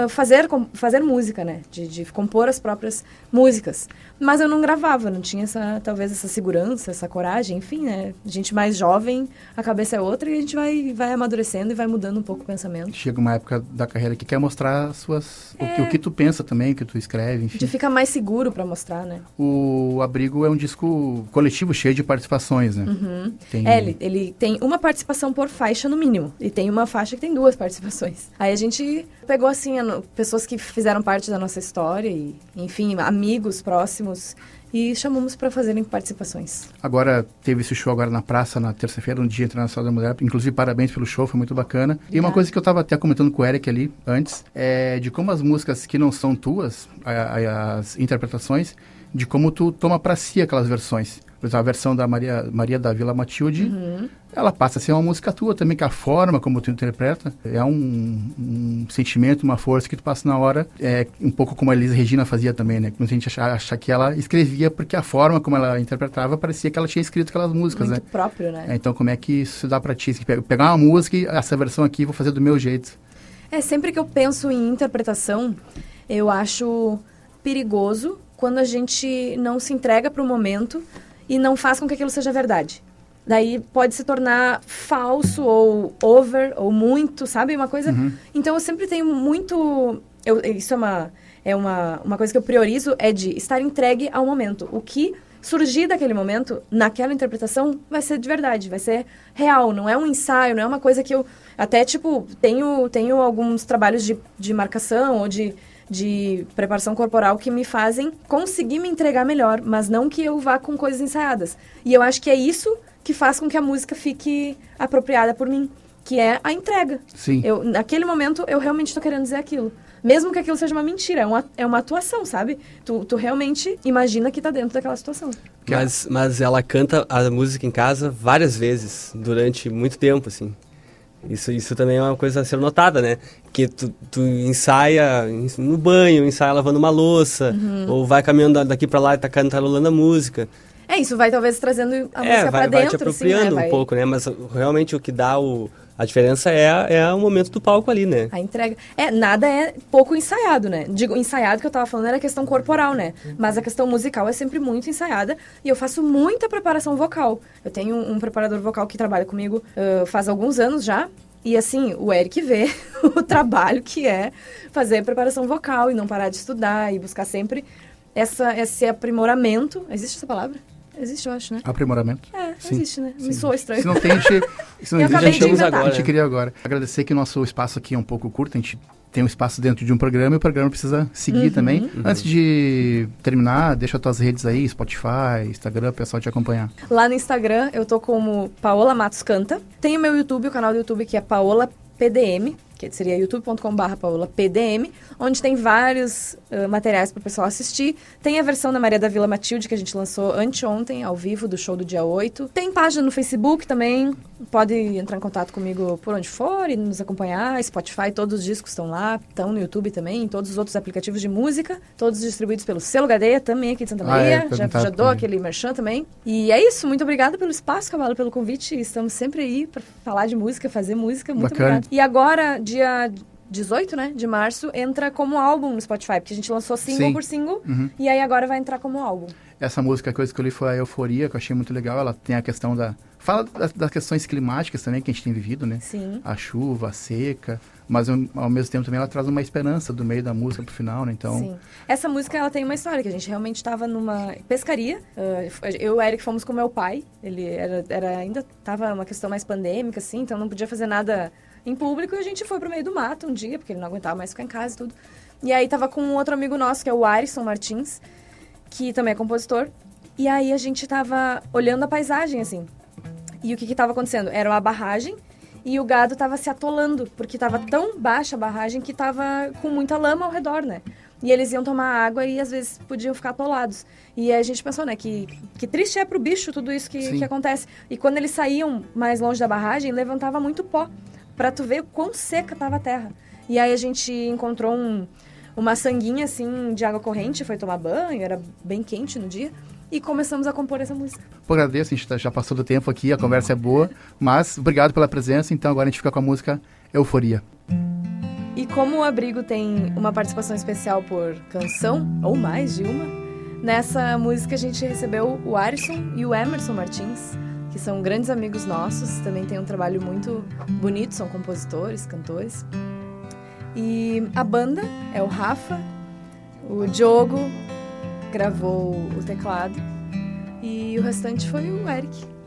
fazer, com- fazer música, né? De, de compor as próprias músicas. Mas eu não gravava, não tinha essa, talvez essa segurança, essa coragem, enfim, né? Gente mais jovem, a cabeça é outra e a gente vai, vai amadurecendo e vai mudando um pouco o pensamento. Chega uma época da carreira que quer mostrar as suas, o, que, É. o que tu pensa também, o que tu escreve, enfim. De ficar mais seguro pra mostrar, né? O Abrigo é um disco coletivo cheio de participações, né? Uhum. Tem- É, ele, ele tem uma participação por faixa no mínimo. E tem uma faixa que tem duas participações. Aí a gente pegou, assim, a no- pessoas que fizeram parte da nossa história e, enfim, amigos próximos. E chamamos pra fazerem participações. Agora teve esse show agora na praça na terça-feira, no Dia Internacional da Mulher. Inclusive, parabéns pelo show, foi muito bacana. E uma coisa que eu estava até comentando com o Eric ali antes, é de como as músicas que não são tuas, as interpretações, de como tu toma pra si aquelas versões. Por exemplo, a versão da Maria, Maria da Vila Matilde, Uhum. ela passa a ser uma música tua também, que a forma como tu interpreta é um, um sentimento, uma força que tu passa na hora, é um pouco como a Elisa Regina fazia também, né? Muita gente acha, acha que ela escrevia porque a forma como ela interpretava parecia que ela tinha escrito aquelas músicas, Muito né? próprio, né? É, então como é que isso dá pra ti? Pe- Pegar uma música e essa versão aqui vou fazer do meu jeito. É, sempre que eu penso em interpretação, eu acho perigoso quando a gente não se entrega para o momento e não faz com que aquilo seja verdade. Daí pode se tornar falso ou over ou muito, sabe? Uma coisa. Uhum. Então eu sempre tenho muito. Eu, isso é uma, é uma, uma coisa que eu priorizo, é de estar entregue ao momento. O que surgir daquele momento, naquela interpretação, vai ser de verdade, vai ser real, não é um ensaio, não é uma coisa que eu. Até, tipo, tenho, tenho alguns trabalhos de, de marcação ou de, de preparação corporal que me fazem conseguir me entregar melhor, mas não que eu vá com coisas ensaiadas. E eu acho que é isso que faz com que a música fique apropriada por mim, que é a entrega. Sim. Eu, naquele momento, eu realmente estou querendo dizer aquilo. Mesmo que aquilo seja uma mentira, é uma, é uma atuação, sabe? Tu, tu realmente imagina que tá dentro daquela situação. Mas, mas ela canta a música em casa várias vezes, durante muito tempo, assim. Isso, isso também é uma coisa a ser notada, né? Que tu, tu ensaia no banho, ensaia lavando uma louça, Uhum. ou vai caminhando daqui pra lá e tá cantarolando a música. É, isso vai talvez trazendo a é, música vai, pra vai dentro, te apropriando assim, né? Vai- um pouco, né? Mas realmente o que dá o, a diferença é, é o momento do palco ali, né? A entrega. É, nada é pouco ensaiado, né? Digo, ensaiado que eu tava falando era a questão corporal, né? Mas a questão musical é sempre muito ensaiada e eu faço muita preparação vocal. Eu tenho um, um preparador vocal que trabalha comigo ah, faz alguns anos já. E assim, o Eric vê o trabalho que é fazer preparação vocal e não parar de estudar e buscar sempre essa, esse aprimoramento. Existe essa palavra? Existe, eu acho, né? Aprimoramento. É, Sim. existe, né? Me soa estranho. Se não tem, a gente, se não Eu existe, acabei a gente, de inventar. a gente cria agora. Agradecer que o nosso espaço aqui é um pouco curto, a gente tem um espaço dentro de um programa e o programa precisa seguir Uhum. também. Uhum. Antes de terminar, deixa as tuas redes aí, Spotify, Instagram, o pessoal te acompanhar. Lá no Instagram eu tô como Paola Matos Canta. Tem o meu YouTube, o canal do YouTube que é Paola PDM, que seria youtube.com.br Paola PDM, onde tem vários uh, materiais para o pessoal assistir. Tem a versão da Maria da Vila Matilde que a gente lançou anteontem, ao vivo, do show do dia 8. Tem página no Facebook também. Pode entrar em contato comigo por onde for e nos acompanhar. Spotify, todos os discos estão lá, estão no YouTube também, em todos os outros aplicativos de música, todos distribuídos pelo Selo Gadeia, também aqui de Santa Ah, Maria. é, já, já dou aquele merchan também. E é isso, muito obrigada pelo espaço, Cavalo, pelo convite. Estamos sempre aí para falar de música, fazer música. Muito Bacana. obrigada. E agora, dia 18, né, de março, entra como álbum no Spotify, porque a gente lançou single Sim. por single, Uhum. e aí agora vai entrar como álbum. Essa música que eu escolhi foi a Euforia, que eu achei muito legal. Ela tem a questão da. Fala das, das questões climáticas também que a gente tem vivido, né? Sim. A chuva, a seca. Mas ao mesmo tempo também ela traz uma esperança do meio da música pro final, né? Então. Sim. Essa música ela tem uma história que a gente realmente estava numa pescaria. ah, eu e o Eric fomos com meu pai. Ele era, era ainda tava uma questão mais pandêmica assim, então não podia fazer nada em público e a gente foi pro meio do mato um dia, porque ele não aguentava mais ficar em casa e tudo. E aí tava com um outro amigo nosso, que é o Arison Martins, que também é compositor. E aí a gente tava olhando a paisagem assim. E o que que tava acontecendo? Era uma barragem e o gado tava se atolando, porque tava tão baixa a barragem que tava com muita lama ao redor, né? E eles iam tomar água e às vezes podiam ficar atolados. E a gente pensou, né, que, que triste é pro bicho tudo isso que, Sim. que acontece. E quando eles saíam mais longe da barragem, levantava muito pó, pra tu ver o quão seca tava a terra. E aí a gente encontrou um, uma sanguinha assim de água corrente, foi tomar banho, era bem quente no dia. E começamos a compor essa música. Pô, agradeço, a gente tá- já passou do tempo aqui, a conversa é boa. Mas obrigado pela presença. Então agora a gente fica com a música Euforia. E como o Abrigo tem uma participação especial por canção, ou mais de uma, nessa música a gente recebeu o Arison e o Emerson Martins, que são grandes amigos nossos, também tem um trabalho muito bonito, são compositores, cantores. E a banda é o Rafa, o Diogo gravou o teclado e o restante foi o Eric.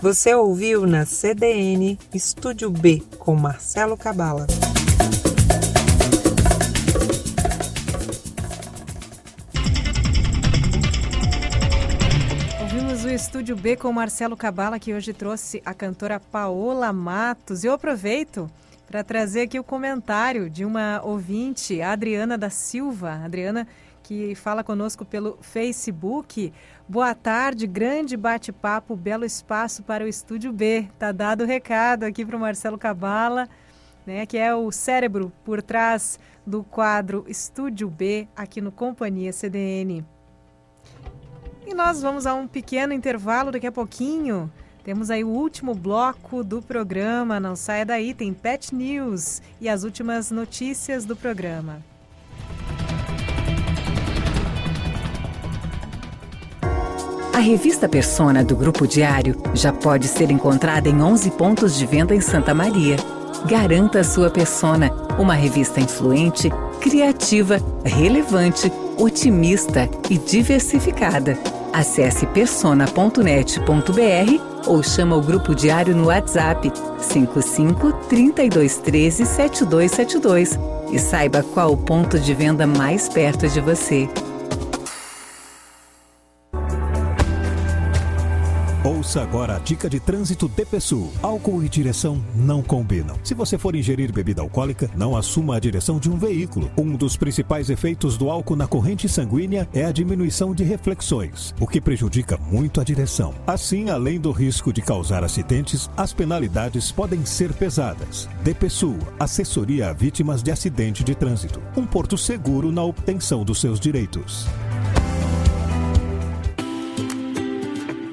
Você ouviu na CDN Estúdio B com Marcelo Cabala. Ouvimos o Estúdio B com Marcelo Cabala, que hoje trouxe a cantora Paola Matos. Eu aproveito para trazer aqui o comentário de uma ouvinte, a Adriana da Silva. Adriana, que fala conosco pelo Facebook. Boa tarde, grande bate-papo, belo espaço para o Estúdio B. Tá dado o recado aqui para o Marcelo Cabala. né, que é o cérebro por trás do quadro Estúdio B aqui no Companhia CDN. E nós vamos a um pequeno intervalo daqui a pouquinho. Temos aí o último bloco do programa. Não saia daí, tem Pet News e as últimas notícias do programa. A revista Persona do Grupo Diário já pode ser encontrada em 11 pontos de venda em Santa Maria. Garanta a sua Persona, uma revista influente, criativa, relevante, otimista e diversificada. Acesse persona.net.br ou chama o Grupo Diário no WhatsApp 55 3213 7272 e saiba qual o ponto de venda mais perto de você. Ouça agora a dica de trânsito DPSU. Álcool e direção não combinam. Se você for ingerir bebida alcoólica, não assuma a direção de um veículo. Um dos principais efeitos do álcool na corrente sanguínea é a diminuição de reflexões, o que prejudica muito a direção. Assim, além do risco de causar acidentes, as penalidades podem ser pesadas. DPSU, assessoria a vítimas de acidente de trânsito. Um porto seguro na obtenção dos seus direitos.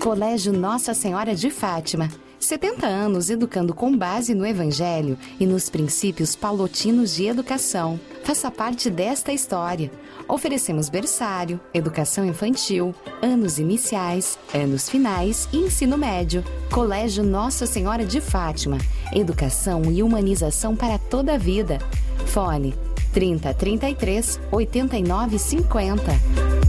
Colégio Nossa Senhora de Fátima. 70 anos educando com base no Evangelho e nos princípios paulotinos de educação. Faça parte desta história. Oferecemos berçário, educação infantil, anos iniciais, anos finais e ensino médio. Colégio Nossa Senhora de Fátima. Educação e humanização para toda a vida. Fone 30 33 89 50.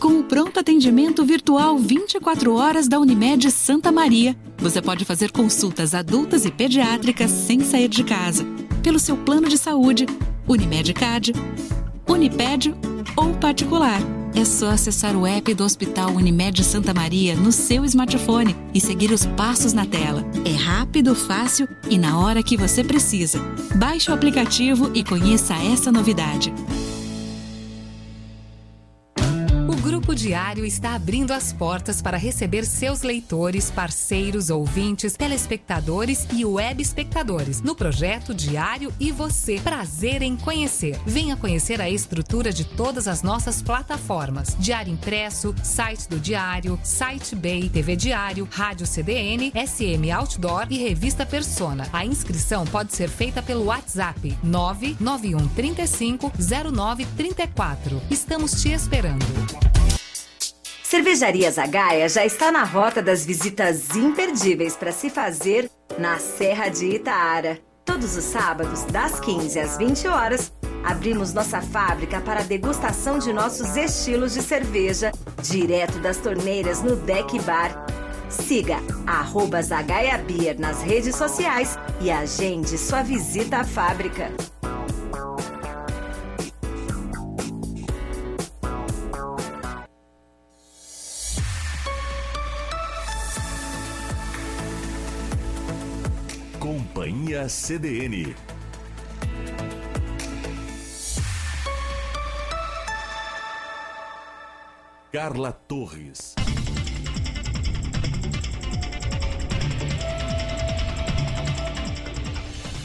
Com o pronto atendimento virtual 24 horas da Unimed Santa Maria, você pode fazer consultas adultas e pediátricas sem sair de casa, pelo seu plano de saúde, Unimed Cad, Uniped ou particular. É só acessar o app do Hospital Unimed Santa Maria no seu smartphone e seguir os passos na tela. É rápido, fácil e na hora que você precisa. Baixe o aplicativo e conheça essa novidade. Grupo Diário está abrindo as portas para receber seus leitores, parceiros, ouvintes, telespectadores e web espectadores no projeto Diário e Você. Prazer em conhecer. Venha conhecer a estrutura de todas as nossas plataformas: Diário Impresso, site do Diário, site Bay, TV Diário, Rádio CDN, SM Outdoor e Revista Persona. A inscrição pode ser feita pelo WhatsApp 991 35 0934. Estamos te esperando. Cervejaria Zagaia já está na rota das visitas imperdíveis para se fazer na Serra de Itaara. Todos os sábados, das 15 às 20 horas, abrimos nossa fábrica para degustação de nossos estilos de cerveja, direto das torneiras no Deck Bar. Siga arroba Zagaia Beer nas redes sociais e agende sua visita à fábrica. Companhia CDN. Carla Torres.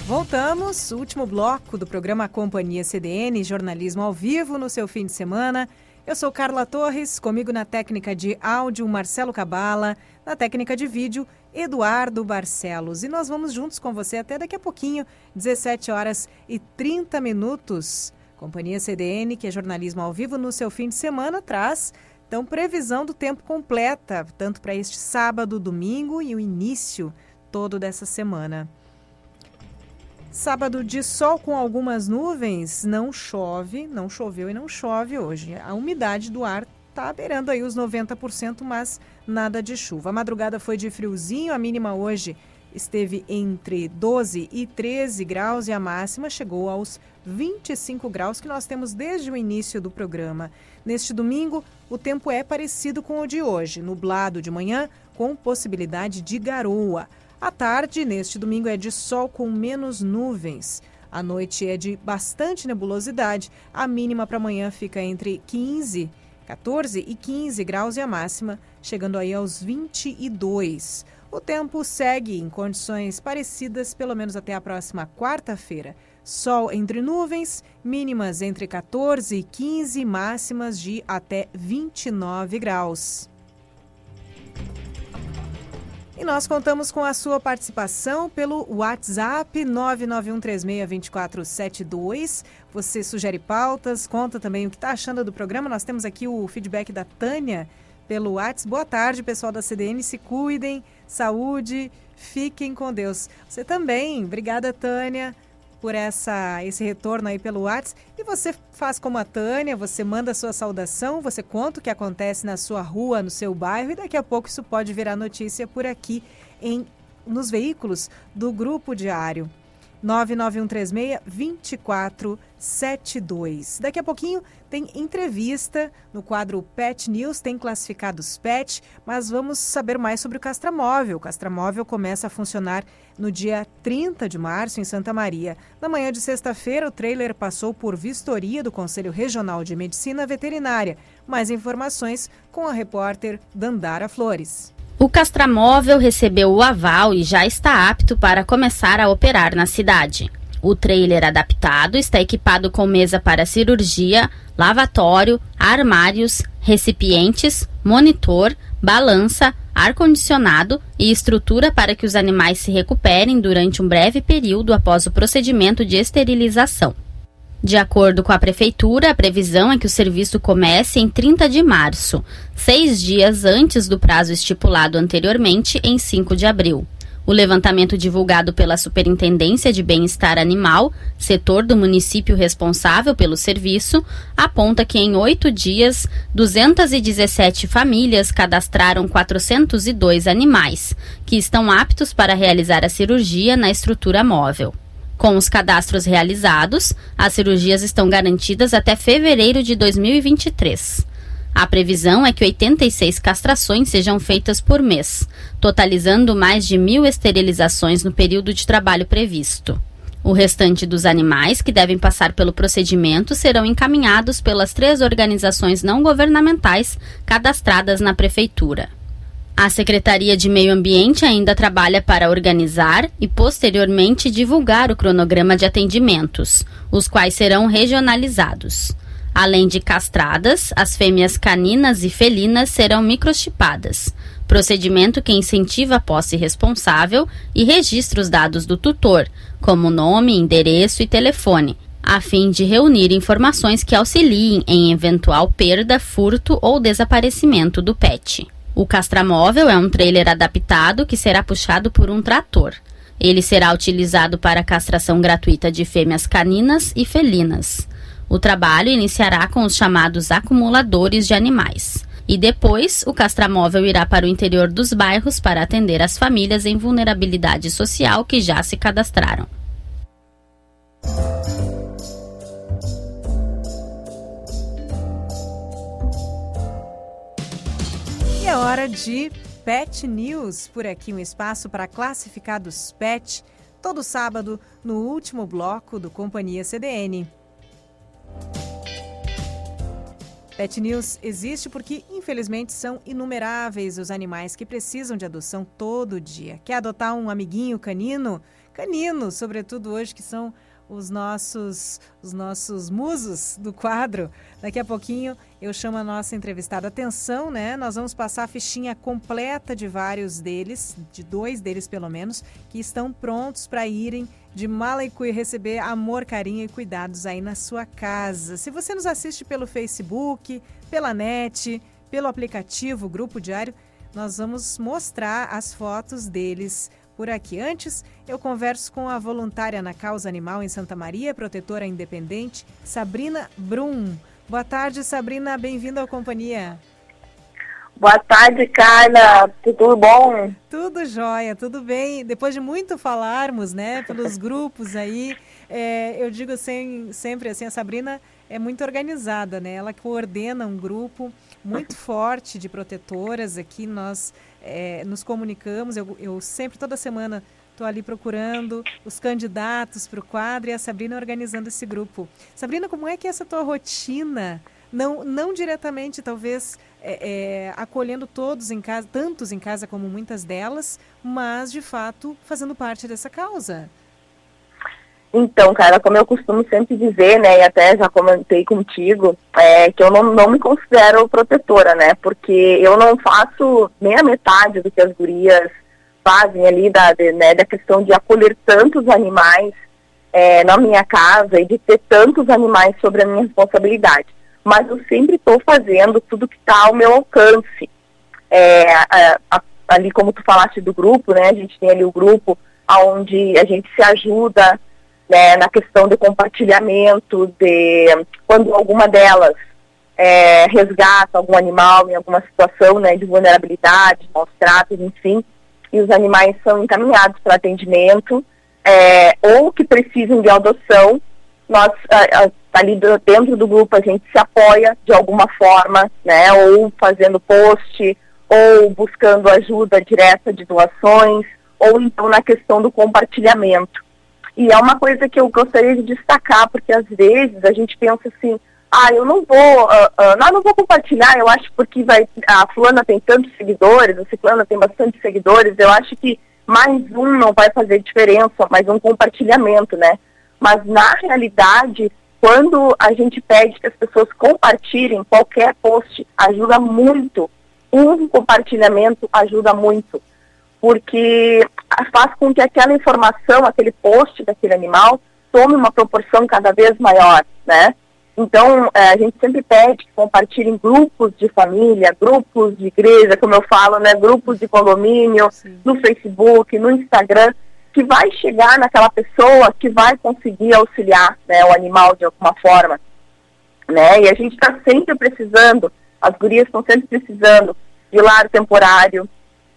Voltamos, último bloco do programa Companhia CDN, jornalismo ao vivo no seu fim de semana. Eu sou Carla Torres, comigo na técnica de áudio Marcelo Cabala, na técnica de vídeo Eduardo Barcelos. E nós vamos juntos com você até daqui a pouquinho, 17 horas e 30 minutos. Companhia CDN, que é jornalismo ao vivo no seu fim de semana, traz então previsão do tempo completa, tanto para este sábado, domingo e o início todo dessa semana. Sábado de sol com algumas nuvens, não chove, não choveu e não chove hoje. A umidade do ar está beirando aí os 90%, mas nada de chuva. A madrugada foi de friozinho, a mínima hoje esteve entre 12 e 13 graus e a máxima chegou aos 25 graus que nós temos desde o início do programa. Neste domingo, o tempo é parecido com o de hoje, nublado de manhã com possibilidade de garoa. À tarde, neste domingo, é de sol com menos nuvens. A noite é de bastante nebulosidade. A mínima para amanhã fica entre 15, 14 e 15 graus e a máxima chegando aí aos 22. O tempo segue em condições parecidas, pelo menos até a próxima quarta-feira. Sol entre nuvens, mínimas entre 14 e 15, máximas de até 29 graus. E nós contamos com a sua participação pelo WhatsApp 991362472. Você sugere pautas, conta também o que está achando do programa. Nós temos aqui o feedback da Tânia pelo WhatsApp. Boa tarde, pessoal da CDN. Se cuidem, saúde, fiquem com Deus. Você também. Obrigada, Tânia por essa, esse retorno aí pelo WhatsApp. E você faz como a Tânia, você manda sua saudação, você conta o que acontece na sua rua, no seu bairro, e daqui a pouco isso pode virar notícia por aqui em nos veículos do Grupo Diário. 99136-2472. Daqui a pouquinho tem entrevista no quadro Pet News, tem classificados Pet, mas vamos saber mais sobre o Castramóvel. O Castramóvel começa a funcionar no dia 30 de março em Santa Maria. Na manhã de sexta-feira, o trailer passou por vistoria do Conselho Regional de Medicina Veterinária. Mais informações com a repórter Dandara Flores. O castramóvel recebeu o aval e já está apto para começar a operar na cidade. O trailer adaptado está equipado com mesa para cirurgia, lavatório, armários, recipientes, monitor, balança, ar-condicionado e estrutura para que os animais se recuperem durante um breve período após o procedimento de esterilização. De acordo com a Prefeitura, a previsão é que o serviço comece em 30 de março, seis dias antes do prazo estipulado anteriormente, em 5 de abril. O levantamento divulgado pela Superintendência de Bem-Estar Animal, setor do município responsável pelo serviço, aponta que em oito dias, 217 famílias cadastraram 402 animais, que estão aptos para realizar a cirurgia na estrutura móvel. Com os cadastros realizados, as cirurgias estão garantidas até fevereiro de 2023. A previsão é que 86 castrações sejam feitas por mês, totalizando mais de mil esterilizações no período de trabalho previsto. O restante dos animais que devem passar pelo procedimento serão encaminhados pelas três organizações não governamentais cadastradas na Prefeitura. A Secretaria de Meio Ambiente ainda trabalha para organizar e posteriormente divulgar o cronograma de atendimentos, os quais serão regionalizados. Além de castradas, as fêmeas caninas e felinas serão microchipadas, procedimento que incentiva a posse responsável e registra os dados do tutor, como nome, endereço e telefone, a fim de reunir informações que auxiliem em eventual perda, furto ou desaparecimento do pet. O castramóvel é um trailer adaptado que será puxado por um trator. Ele será utilizado para castração gratuita de fêmeas caninas e felinas. O trabalho iniciará com os chamados acumuladores de animais. E depois, o castramóvel irá para o interior dos bairros para atender as famílias em vulnerabilidade social que já se cadastraram. É hora de Pet News, por aqui um espaço para classificados pet, todo sábado no último bloco do Companhia CDN. Pet News existe porque, infelizmente, são inumeráveis os animais que precisam de adoção todo dia. Quer adotar um amiguinho canino? Canino, sobretudo hoje que são os nossos, os nossos musos do quadro. Daqui a pouquinho eu chamo a nossa entrevistada. Atenção, né? Nós vamos passar a fichinha completa de vários deles, de dois deles pelo menos, que estão prontos para irem de Malicu e receber amor, carinho e cuidados aí na sua casa. Se você nos assiste pelo Facebook, pela net, pelo aplicativo Grupo Diário, nós vamos mostrar as fotos deles por aqui. Antes, eu converso com a voluntária na causa animal em Santa Maria, protetora independente, Sabrina Brum. Boa tarde, Sabrina. Bem-vinda à companhia. Boa tarde, Carla. Tudo bom? Tudo jóia, tudo bem. Depois de muito falarmos, né, pelos grupos aí, é, eu digo assim, sempre assim, a Sabrina é muito organizada, né? Ela coordena um grupo muito forte de protetoras aqui. Nós é, nos comunicamos. Eu, eu sempre, toda semana, estou ali procurando os candidatos para o quadro e a Sabrina organizando esse grupo. Sabrina, como é que é essa tua rotina? Não, não diretamente, talvez, é, é, acolhendo todos em casa, tantos em casa como muitas delas, mas de fato fazendo parte dessa causa. Então, cara, como eu costumo sempre dizer, né, e até já comentei contigo, é que eu não, não me considero protetora, né, porque eu não faço nem a metade do que as gurias fazem ali da, de, né, da questão de acolher tantos animais é, na minha casa e de ter tantos animais sobre a minha responsabilidade. Mas eu sempre estou fazendo tudo que está ao meu alcance. É, a, a, ali, como tu falaste do grupo, né, a gente tem ali o grupo onde a gente se ajuda, né, na questão do compartilhamento, de quando alguma delas é, resgata algum animal em alguma situação né, de vulnerabilidade, maus tratos, enfim, e os animais são encaminhados para atendimento, é, ou que precisam de adoção, nós a, a, ali dentro do grupo a gente se apoia de alguma forma, né, ou fazendo post, ou buscando ajuda direta de doações, ou então na questão do compartilhamento. E é uma coisa que eu gostaria de destacar, porque às vezes a gente pensa assim, ah, eu não vou, uh, uh, não, não vou compartilhar, eu acho porque vai, a fulana tem tantos seguidores, a ciclana tem bastante seguidores, eu acho que mais um não vai fazer diferença, mais um compartilhamento, né? Mas na realidade, quando a gente pede que as pessoas compartilhem qualquer post, ajuda muito. Um compartilhamento ajuda muito porque faz com que aquela informação, aquele post daquele animal, tome uma proporção cada vez maior, né? Então, é, a gente sempre pede que compartilhem grupos de família, grupos de igreja, como eu falo, né? Grupos de condomínio, Sim. no Facebook, no Instagram, que vai chegar naquela pessoa que vai conseguir auxiliar né, o animal de alguma forma. Né? E a gente está sempre precisando, as gurias estão sempre precisando de lar temporário,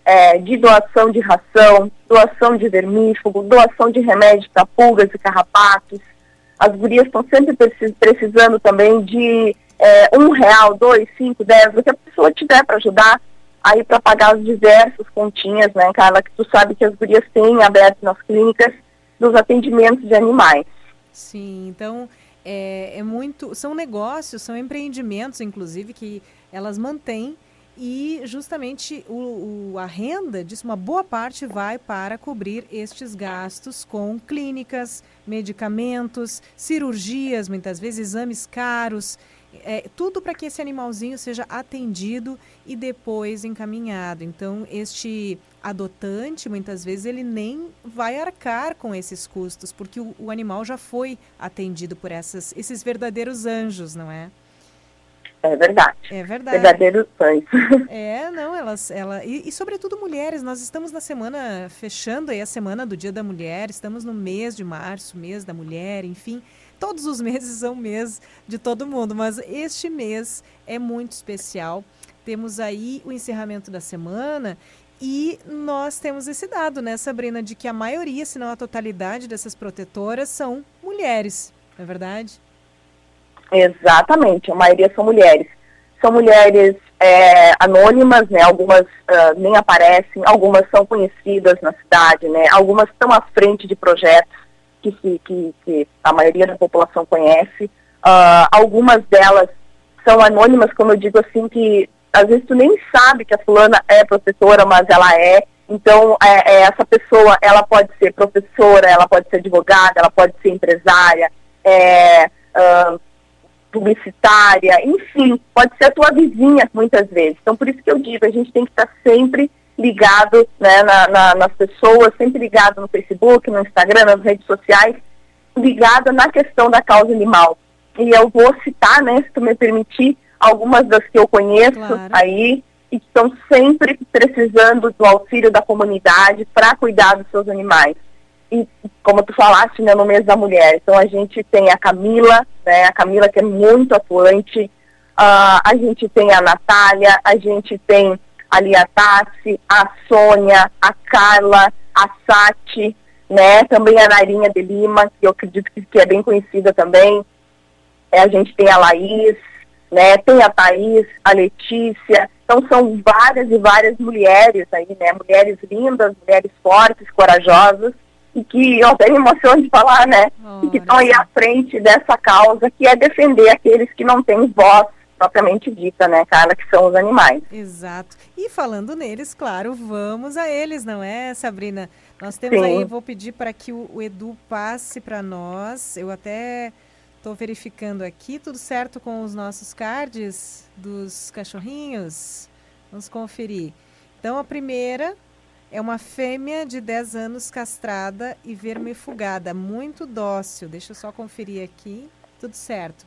é, de doação de ração, doação de vermífugo, doação de remédio para pulgas e carrapatos. As gurias estão sempre precisando também de é, um real, dois, cinco, dez, o que a pessoa tiver para ajudar aí para pagar as diversas continhas, né, Carla, que tu sabe que as gurias têm aberto nas clínicas dos atendimentos de animais. Sim, então é, é muito, são negócios, são empreendimentos, inclusive, que elas mantêm e justamente o, o, a renda disso, uma boa parte vai para cobrir estes gastos com clínicas, medicamentos, cirurgias, muitas vezes exames caros, é, tudo para que esse animalzinho seja atendido e depois encaminhado. Então, este adotante, muitas vezes, ele nem vai arcar com esses custos, porque o, o animal já foi atendido por essas, esses verdadeiros anjos, não é? É verdade. É verdade. Verdadeiros pães. É, não, elas, ela e, e, sobretudo mulheres. Nós estamos na semana fechando aí a semana do Dia da Mulher. Estamos no mês de março, mês da mulher, enfim. Todos os meses são mês de todo mundo, mas este mês é muito especial. Temos aí o encerramento da semana e nós temos esse dado, né, Sabrina, de que a maioria, se não a totalidade dessas protetoras são mulheres, não é verdade? Exatamente, a maioria são mulheres. São mulheres é, anônimas, né? Algumas uh, nem aparecem, algumas são conhecidas na cidade, né? Algumas estão à frente de projetos que, se, que, que a maioria da população conhece. Uh, algumas delas são anônimas, como eu digo assim, que às vezes tu nem sabe que a fulana é professora, mas ela é. Então, é, é, essa pessoa, ela pode ser professora, ela pode ser advogada, ela pode ser empresária, é, uh, publicitária, enfim, pode ser a tua vizinha muitas vezes. Então, por isso que eu digo, a gente tem que estar sempre ligado né, na, na, nas pessoas, sempre ligado no Facebook, no Instagram, nas redes sociais, ligada na questão da causa animal. E eu vou citar, né, se tu me permitir, algumas das que eu conheço claro. aí e que estão sempre precisando do auxílio da comunidade para cuidar dos seus animais e como tu falaste, né, no mês da mulher. Então a gente tem a Camila, né, a Camila que é muito atuante, uh, a gente tem a Natália, a gente tem ali a Tassi, a Sônia, a Carla, a Sati, né, também a Narinha de Lima, que eu acredito que, que é bem conhecida também. É, a gente tem a Laís, né, tem a Thaís, a Letícia, então são várias e várias mulheres aí, né, mulheres lindas, mulheres fortes, corajosas, e que eu tenho emoção de falar, né? E que estão aí à frente dessa causa, que é defender aqueles que não têm voz, propriamente dita, né, Carla, que são os animais. Exato. E falando neles, claro, vamos a eles, não é, Sabrina? Nós temos Sim. aí, vou pedir para que o, o Edu passe para nós. Eu até estou verificando aqui, tudo certo com os nossos cards dos cachorrinhos? Vamos conferir. Então, a primeira é uma fêmea de 10 anos castrada e vermifugada, muito dócil. Deixa eu só conferir aqui. Tudo certo.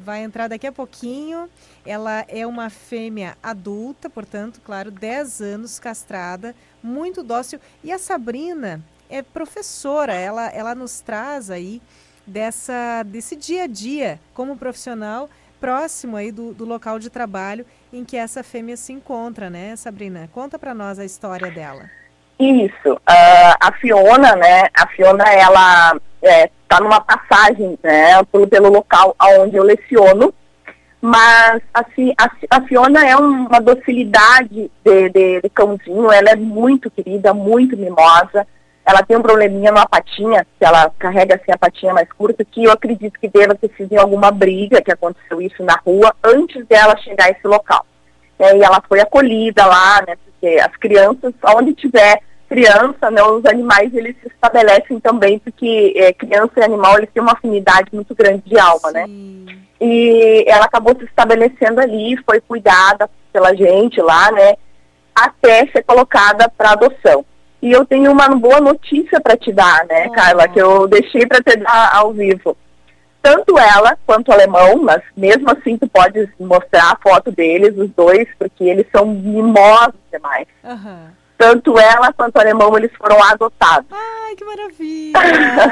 Vai entrar daqui a pouquinho. Ela é uma fêmea adulta, portanto, claro, 10 anos castrada, muito dócil. E a Sabrina é professora, ela, ela nos traz aí dessa, desse dia a dia como profissional próximo aí do, do local de trabalho em que essa fêmea se encontra, né, Sabrina? Conta para nós a história dela. Isso. Ah, a Fiona, né? A Fiona, ela está numa passagem, né? Pelo, pelo local onde eu leciono. Mas assim, a, a Fiona é uma docilidade de, de, de cãozinho. Ela é muito querida, muito mimosa. Ela tem um probleminha numa patinha, que ela carrega assim a patinha mais curta, que eu acredito que deva ter sido em alguma briga que aconteceu isso na rua antes dela chegar a esse local. É, e ela foi acolhida lá, né? Porque as crianças, onde tiver criança, né, os animais eles se estabelecem também, porque é, criança e animal eles têm uma afinidade muito grande de alma, né? E ela acabou se estabelecendo ali, foi cuidada pela gente lá, né? Até ser colocada para adoção. E eu tenho uma boa notícia para te dar, né, Carla, que eu deixei para te dar ao vivo. Tanto ela quanto o alemão, mas mesmo assim tu pode mostrar a foto deles, os dois, porque eles são mimosos demais. Tanto ela quanto o alemão, eles foram adotados. Ai, que maravilha!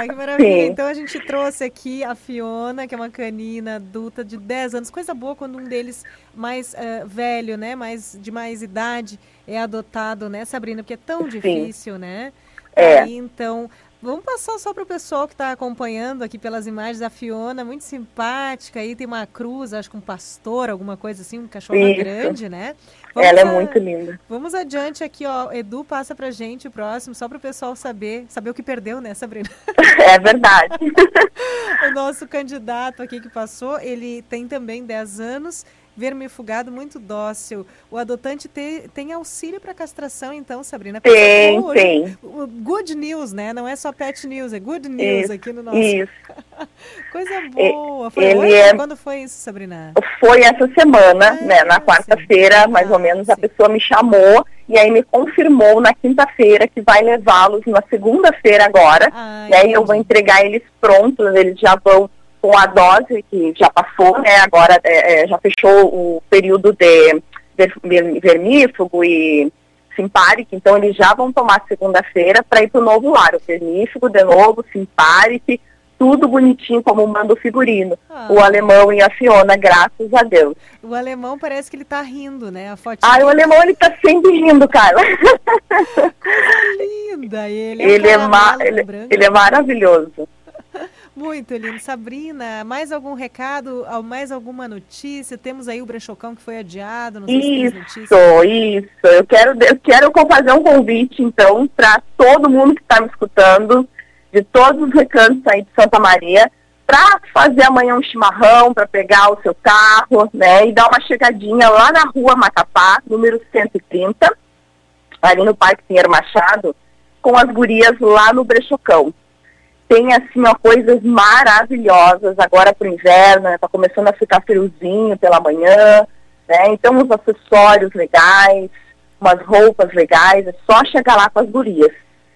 Que maravilha! Então a gente trouxe aqui a Fiona, que é uma canina adulta de 10 anos. Coisa boa quando um deles mais eh, velho, né? Mais, de mais idade é adotado, né, Sabrina? Porque é tão Sim. difícil, né? É. Então, vamos passar só para o pessoal que está acompanhando aqui pelas imagens da Fiona, muito simpática. Aí tem uma cruz, acho que um pastor, alguma coisa assim, um cachorro Isso. grande, né? Ela é a- muito linda. Vamos adiante aqui, ó. Edu passa pra gente o próximo, só para o pessoal saber, saber o que perdeu, né, Sabrina? É verdade. o nosso candidato aqui que passou, ele tem também 10 anos, vermifugado, muito dócil. O adotante te- tem auxílio para castração, então, Sabrina? Tem, tem. Good news, né? Não é só pet news, é good news Isso, aqui no nosso. isso. Coisa boa. Foi ele hoje? é- Quando foi isso, Sabrina? Foi essa semana, né? Na quarta-feira, mais ou menos, a pessoa me chamou e aí me confirmou na quinta-feira que vai levá-los na segunda-feira agora. né? E eu vou entregar eles prontos, eles já vão com a dose que já passou, né? Agora é, é, já fechou o período de ver- ver- vermífugo e simpárico, então eles já vão tomar segunda-feira para ir para o novo lar. O vermífugo de novo, simpárico, tudo bonitinho como manda o figurino. O alemão e a Fiona, graças a Deus. O alemão parece que ele tá rindo, né? A fotinha. Ah, o alemão ele tá sempre rindo, Carla. linda ele. É ele, é ma ele, ele é maravilhoso. Muito lindo. Sabrina, mais algum recado, mais alguma notícia? Temos aí o Brechocão que foi adiado, não sei se. Isso, isso. Eu quero, eu quero fazer um convite, então, para todo mundo que está me escutando, de todos os recantos aí de Santa Maria, para fazer amanhã um chimarrão, para pegar o seu carro, né, e dar uma chegadinha lá na rua Macapá, número 130, ali no Parque Pinheiro Machado, com as gurias lá no Brechocão. Tem, assim, ó, coisas maravilhosas agora pro inverno, né? Tá começando a ficar friozinho pela manhã, né? Então, os acessórios legais, umas roupas legais, é só chegar lá com as gurias.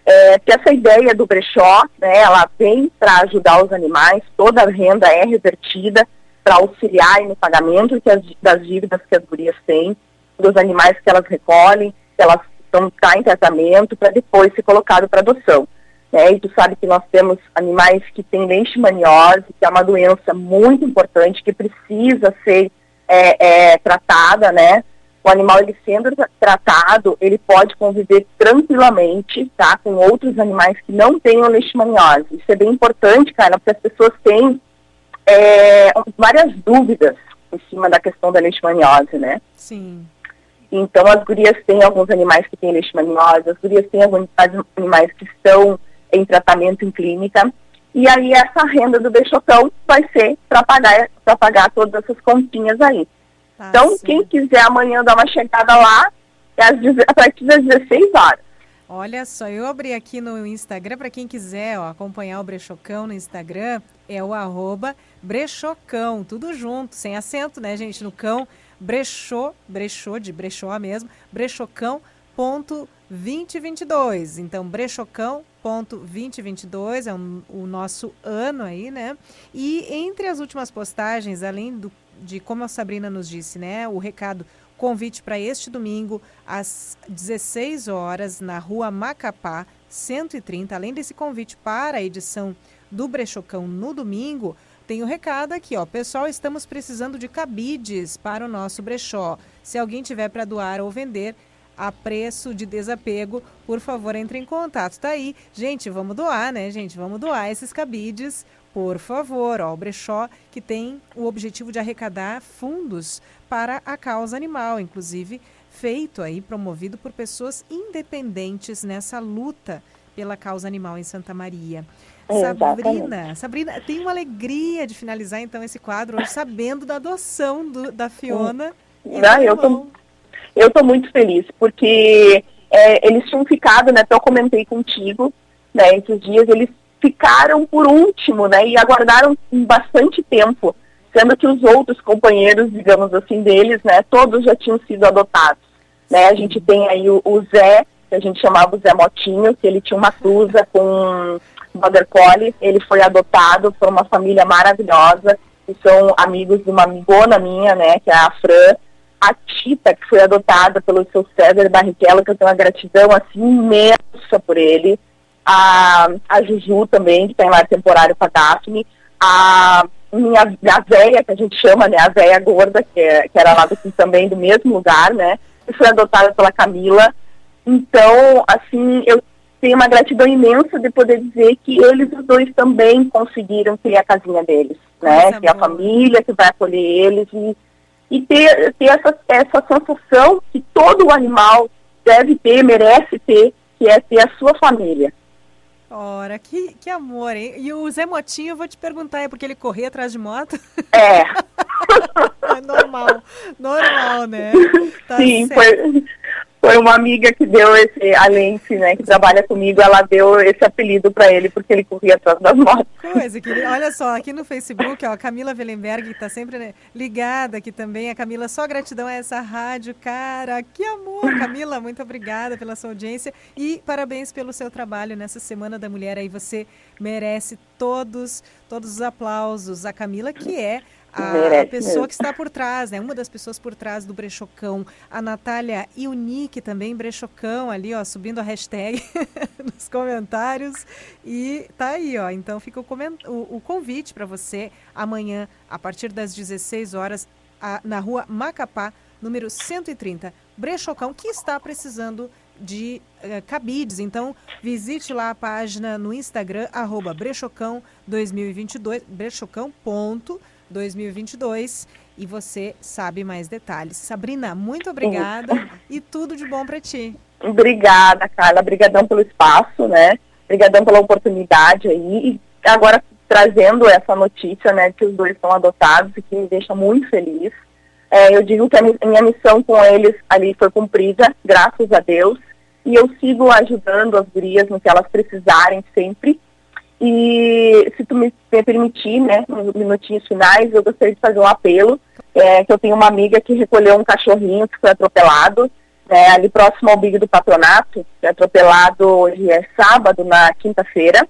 É, que essa ideia do brechó, né, ela vem para ajudar os animais, toda a renda é revertida para auxiliar no pagamento as, das dívidas que as gurias têm, dos animais que elas recolhem, que elas estão tá em tratamento, para depois ser colocado para adoção. Né? E tu sabe que nós temos animais que têm leishmaniose, que é uma doença muito importante, que precisa ser é, é, tratada, né? O animal, ele sendo tra- tratado, ele pode conviver tranquilamente, tá? Com outros animais que não tenham leishmaniose. Isso é bem importante, cara, porque as pessoas têm é, várias dúvidas em cima da questão da leishmaniose, né? Sim. Então, as gurias têm alguns animais que têm leishmaniose, as gurias têm alguns animais que estão em tratamento em clínica. E aí, essa renda do Bechocão vai ser para pagar, pra pagar todas essas continhas aí. então, quem quiser amanhã dar uma chegada lá, é às, a partir das 16 horas. Olha só, eu abri aqui no Instagram, para quem quiser ó, acompanhar o Brechocão no Instagram, é o arroba Brechocão, tudo junto, sem acento, né, gente, no cão, brechô, brechô, de brechó mesmo, brechocão.2022. Então, brechocão.2022 é um, o nosso ano aí, né? E entre as últimas postagens, além do, de como a Sabrina nos disse, né, o recado Convite para este domingo, às 16 horas, na rua Macapá, 130. Além desse convite para a edição do Brechocão no domingo, tem o um recado aqui, ó. Pessoal, estamos precisando de cabides para o nosso brechó. Se alguém tiver para doar ou vender a preço de desapego, por favor, entre em contato. Tá aí. Gente, vamos doar, né, gente? Vamos doar esses cabides por favor, ó, o brechó que tem o objetivo de arrecadar fundos para a causa animal, inclusive feito aí, promovido por pessoas independentes nessa luta pela causa animal em Santa Maria. Sabrina, Sabrina, tem uma alegria de finalizar então esse quadro hoje sabendo da adoção do, da Fiona. Não, eu tô, eu tô muito feliz, porque é, eles tinham ficado, né, até eu comentei contigo, né, esses dias, eles ficaram por último, né, e aguardaram bastante tempo, sendo que os outros companheiros, digamos assim, deles, né, todos já tinham sido adotados, né, a gente tem aí o, o Zé, que a gente chamava o Zé Motinho, que ele tinha uma cruza com Border Collie, ele foi adotado por uma família maravilhosa, que são amigos de uma amigona minha, né, que é a Fran, a Tita, que foi adotada pelo seu César Barrichello, que eu tenho uma gratidão, assim, imensa por ele, a, a Juju também, que tem tá lá temporário para Daphne, a minha a véia, que a gente chama, né, a véia gorda, que, é, que era lá do, também do mesmo lugar, né, que foi adotada pela Camila. Então, assim, eu tenho uma gratidão imensa de poder dizer que eles os dois também conseguiram ter a casinha deles, né, que é a família que vai acolher eles e, e ter, ter essa, essa sensação que todo animal deve ter, merece ter, que é ter a sua família. Ora, que, que amor, hein? E o Zé Motinho, eu vou te perguntar, é porque ele corria atrás de moto? É. é normal, normal, né? Tá Sim, foi, foi uma amiga que deu esse, a Lente, né, que trabalha comigo, ela deu esse apelido para ele porque ele corria atrás das motos. Coisa, que, olha só, aqui no Facebook, ó, a Camila Wellenberg, que está sempre né, ligada aqui também, a Camila, só gratidão a essa rádio, cara, que amor, Camila, muito obrigada pela sua audiência e parabéns pelo seu trabalho nessa Semana da Mulher, aí. Você merece todos, todos os aplausos, a Camila, que é a, pessoa que está por trás, né? Uma das pessoas por trás do Brechocão, a Natália Iunique também, Brechocão, ali, ó, subindo a hashtag nos comentários. E tá aí, ó. Então fica o, o, o convite para você amanhã, a partir das 16 horas, a, na rua Macapá, número 130. Brechocão, que está precisando de uh, cabides. Então, visite lá a página no Instagram, arroba brechocão 2022, brechocão. 2022 e você sabe mais detalhes. Sabrina, muito obrigada e tudo de bom para ti. Obrigada, Carla. Obrigadão pelo espaço, né? Obrigadão pela oportunidade aí. E agora trazendo essa notícia, né, que os dois estão adotados e que me deixa muito feliz. É, eu digo que a minha missão com eles ali foi cumprida, graças a Deus. E eu sigo ajudando as gurias no que elas precisarem sempre. E se tu me, permitir, né, nos minutinhos finais, eu gostaria de fazer um apelo, é, que eu tenho uma amiga que recolheu um cachorrinho que foi atropelado, né, ali próximo ao Big do Patronato, atropelado hoje é sábado, na quinta-feira,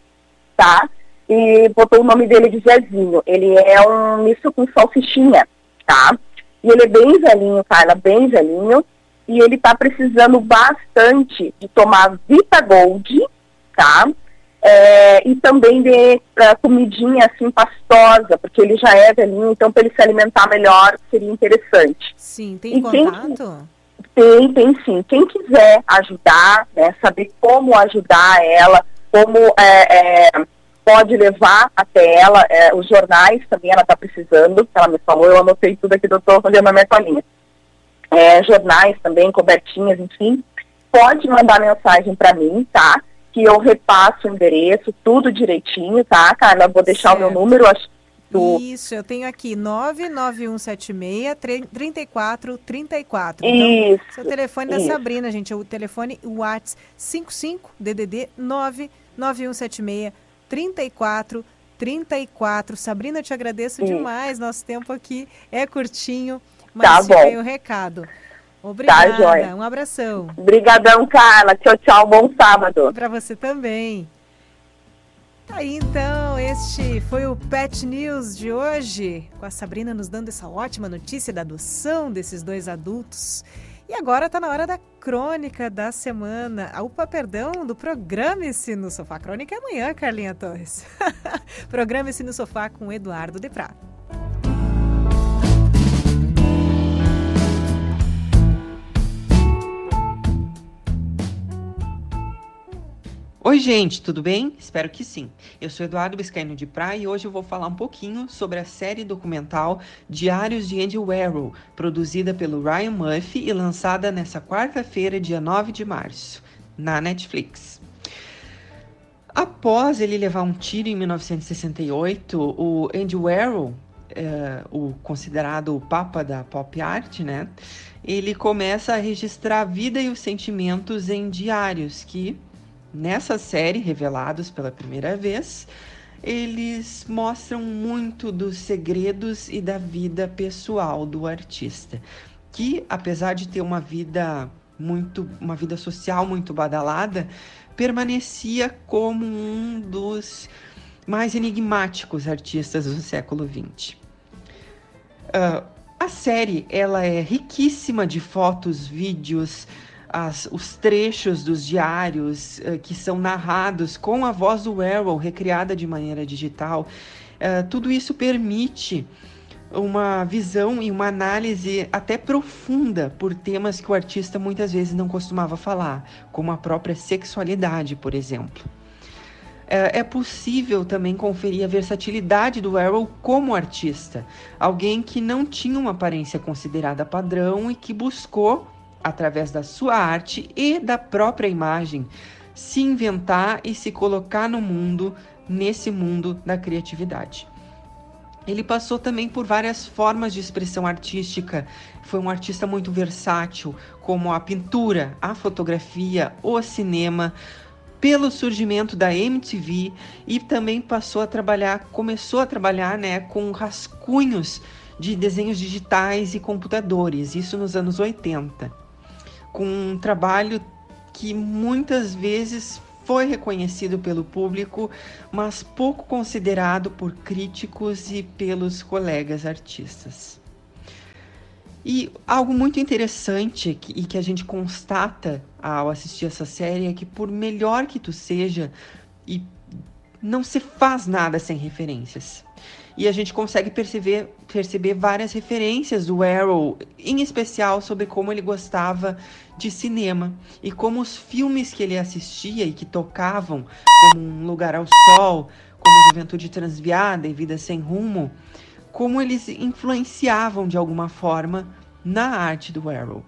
tá? E botou o nome dele de Zezinho. Ele é um misto com salsichinha, tá? E ele é bem velhinho, Carla, bem velhinho. E ele tá precisando bastante de tomar Vita Gold, tá? É, e também de uh, comidinha assim pastosa, porque ele já é velhinho, então para ele se alimentar melhor seria interessante. Sim, tem e contato? Quem, tem, tem sim. Quem quiser ajudar, né, saber como ajudar ela, como é, é, pode levar até ela, é, os jornais também ela está precisando, ela me falou, eu anotei tudo aqui, doutor, fazendo a minha colinha. É, jornais também, cobertinhas, enfim, pode mandar mensagem para mim, tá? Que eu repasso o endereço, tudo direitinho, tá, Carla? Vou deixar certo. o meu número, Isso, eu tenho aqui 99176 3434. Então, isso, seu telefone isso. da Sabrina, gente, é o telefone WhatsApp 55 DDD 99176 3434. Sabrina, eu te agradeço Isso. demais. Nosso tempo aqui é curtinho, Tá mas fica bom. o recado. Obrigada. joia. um abração. Obrigadão, Carla. Tchau, tchau. Bom sábado. Para você também. Tá Aí então, este foi o Pet News de hoje, com a Sabrina nos dando essa ótima notícia da adoção desses dois adultos. E agora tá na hora da crônica da semana. Ah, Opa, perdão, do Programe-se no Sofá. Crônica é amanhã, Carlinha Torres. Programe-se no Sofá com Eduardo Deprá. Oi, gente, tudo bem? Espero que sim. Eu sou Eduardo Biscaino de Praia e hoje eu vou falar um pouquinho sobre a série documental Diários de Andy Warhol, produzida pelo Ryan Murphy e lançada nessa quarta-feira, dia 9 de março, na Netflix. Após ele levar um tiro em 1968, o Andy Warhol, eh, o considerado o papa da pop art, né? Ele começa a registrar a vida e os sentimentos em diários que Nessa série, revelados pela primeira vez, eles mostram muito dos segredos e da vida pessoal do artista, que apesar de ter uma vida muito, uma vida social muito badalada, permanecia como um dos mais enigmáticos artistas do século XX. Uh, a série ela é riquíssima de fotos, vídeos, as, os trechos dos diários uh, que são narrados com a voz do Warhol recriada de maneira digital. Uh, tudo isso permite uma visão e uma análise até profunda por temas que o artista muitas vezes não costumava falar, como a própria sexualidade, por exemplo. É possível também conferir a versatilidade do Warhol como artista, alguém que não tinha uma aparência considerada padrão e que buscou através da sua arte e da própria imagem, se inventar e se colocar no mundo, nesse mundo da criatividade. Ele passou também por várias formas de expressão artística. Foi um artista muito versátil, como a pintura, a fotografia, o cinema, pelo surgimento da MTV e também passou a trabalhar, começou a trabalhar, né, com rascunhos de desenhos digitais e computadores, isso nos anos 80 com um trabalho que muitas vezes foi reconhecido pelo público, mas pouco considerado por críticos e pelos colegas artistas. E algo muito interessante que, e que a gente constata ao assistir essa série é que, por melhor que tu seja, e não se faz nada sem referências. E a gente consegue perceber, perceber várias referências do Arrow, em especial sobre como ele gostava de cinema e como os filmes que ele assistia e que tocavam, como Um Lugar ao Sol, como Juventude Transviada e Vida Sem Rumo, como eles influenciavam de alguma forma na arte do Arrow.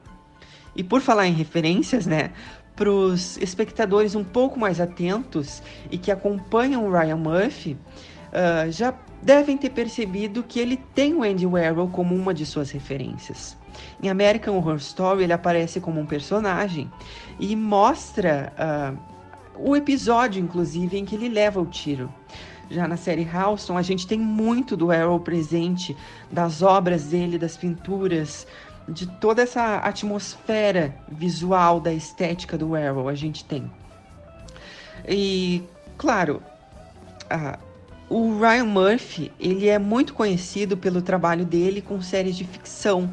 E por falar em referências, né? Para os espectadores um pouco mais atentos e que acompanham o Ryan Murphy, uh, já devem ter percebido que ele tem o Andy Warhol como uma de suas referências. Em American Horror Story, ele aparece como um personagem e mostra uh, o episódio, inclusive, em que ele leva o tiro. Já na série Halston, a gente tem muito do Arrow presente, das obras dele, das pinturas, de toda essa atmosfera visual da estética do Arrow, a gente tem. E, claro, uh, o Ryan Murphy, ele é muito conhecido pelo trabalho dele com séries de ficção.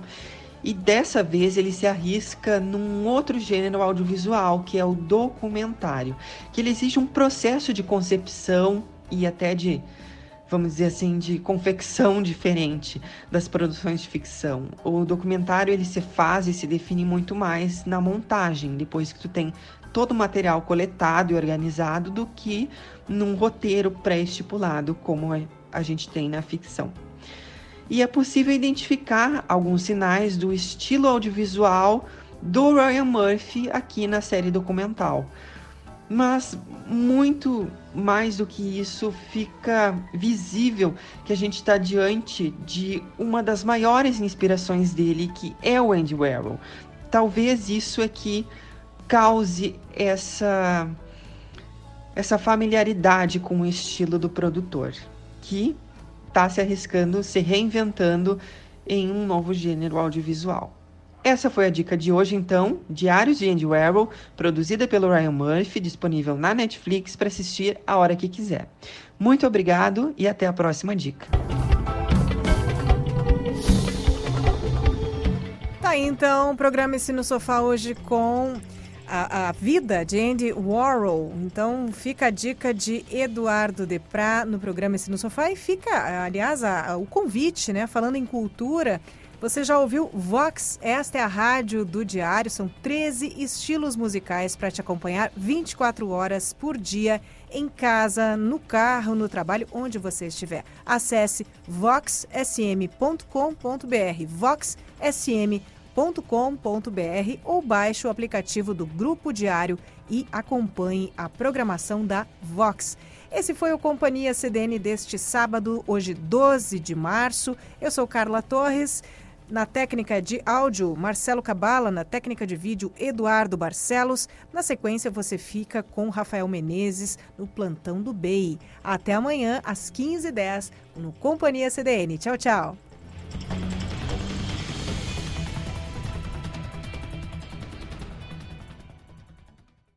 E dessa vez ele se arrisca num outro gênero audiovisual, que é o documentário, que ele exige um processo de concepção e até de, vamos dizer assim, de confecção diferente das produções de ficção. O documentário ele se faz e se define muito mais na montagem, depois que tu tem todo o material coletado e organizado do que num roteiro pré-estipulado, como a gente tem na ficção. E é possível identificar alguns sinais do estilo audiovisual do Ryan Murphy aqui na série documental. Mas muito mais do que isso, fica visível que a gente está diante de uma das maiores inspirações dele, que é o Andy Warhol. Talvez isso é que cause essa essa familiaridade com o estilo do produtor, que está se arriscando, se reinventando em um novo gênero audiovisual. Essa foi a dica de hoje, então, Diários de Andy Warhol, produzida pelo Ryan Murphy, disponível na Netflix para assistir a hora que quiser. Muito obrigado e até a próxima dica. Tá então, o programa Ensino Sofá hoje com a, vida de Andy Warhol. Então fica a dica de Eduardo Deprá no programa Ensino Sofá e fica, aliás, a, a, o convite, né? Falando em cultura, você já ouviu Vox? Esta é a rádio do Diário. São 13 estilos musicais para te acompanhar 24 horas por dia, em casa, no carro, no trabalho, onde você estiver. Acesse voxsm.com.br. voxsm.com.br ou baixe o aplicativo do Grupo Diário e acompanhe a programação da Vox. Esse foi o Companhia CDN deste sábado, hoje 12 de março. Eu sou Carla Torres. Na técnica de áudio, Marcelo Cabala. Na técnica de vídeo, Eduardo Barcelos. Na sequência, você fica com Rafael Menezes no Plantão do BEI. Até amanhã, às 15h10, no Companhia CDN. Tchau, tchau.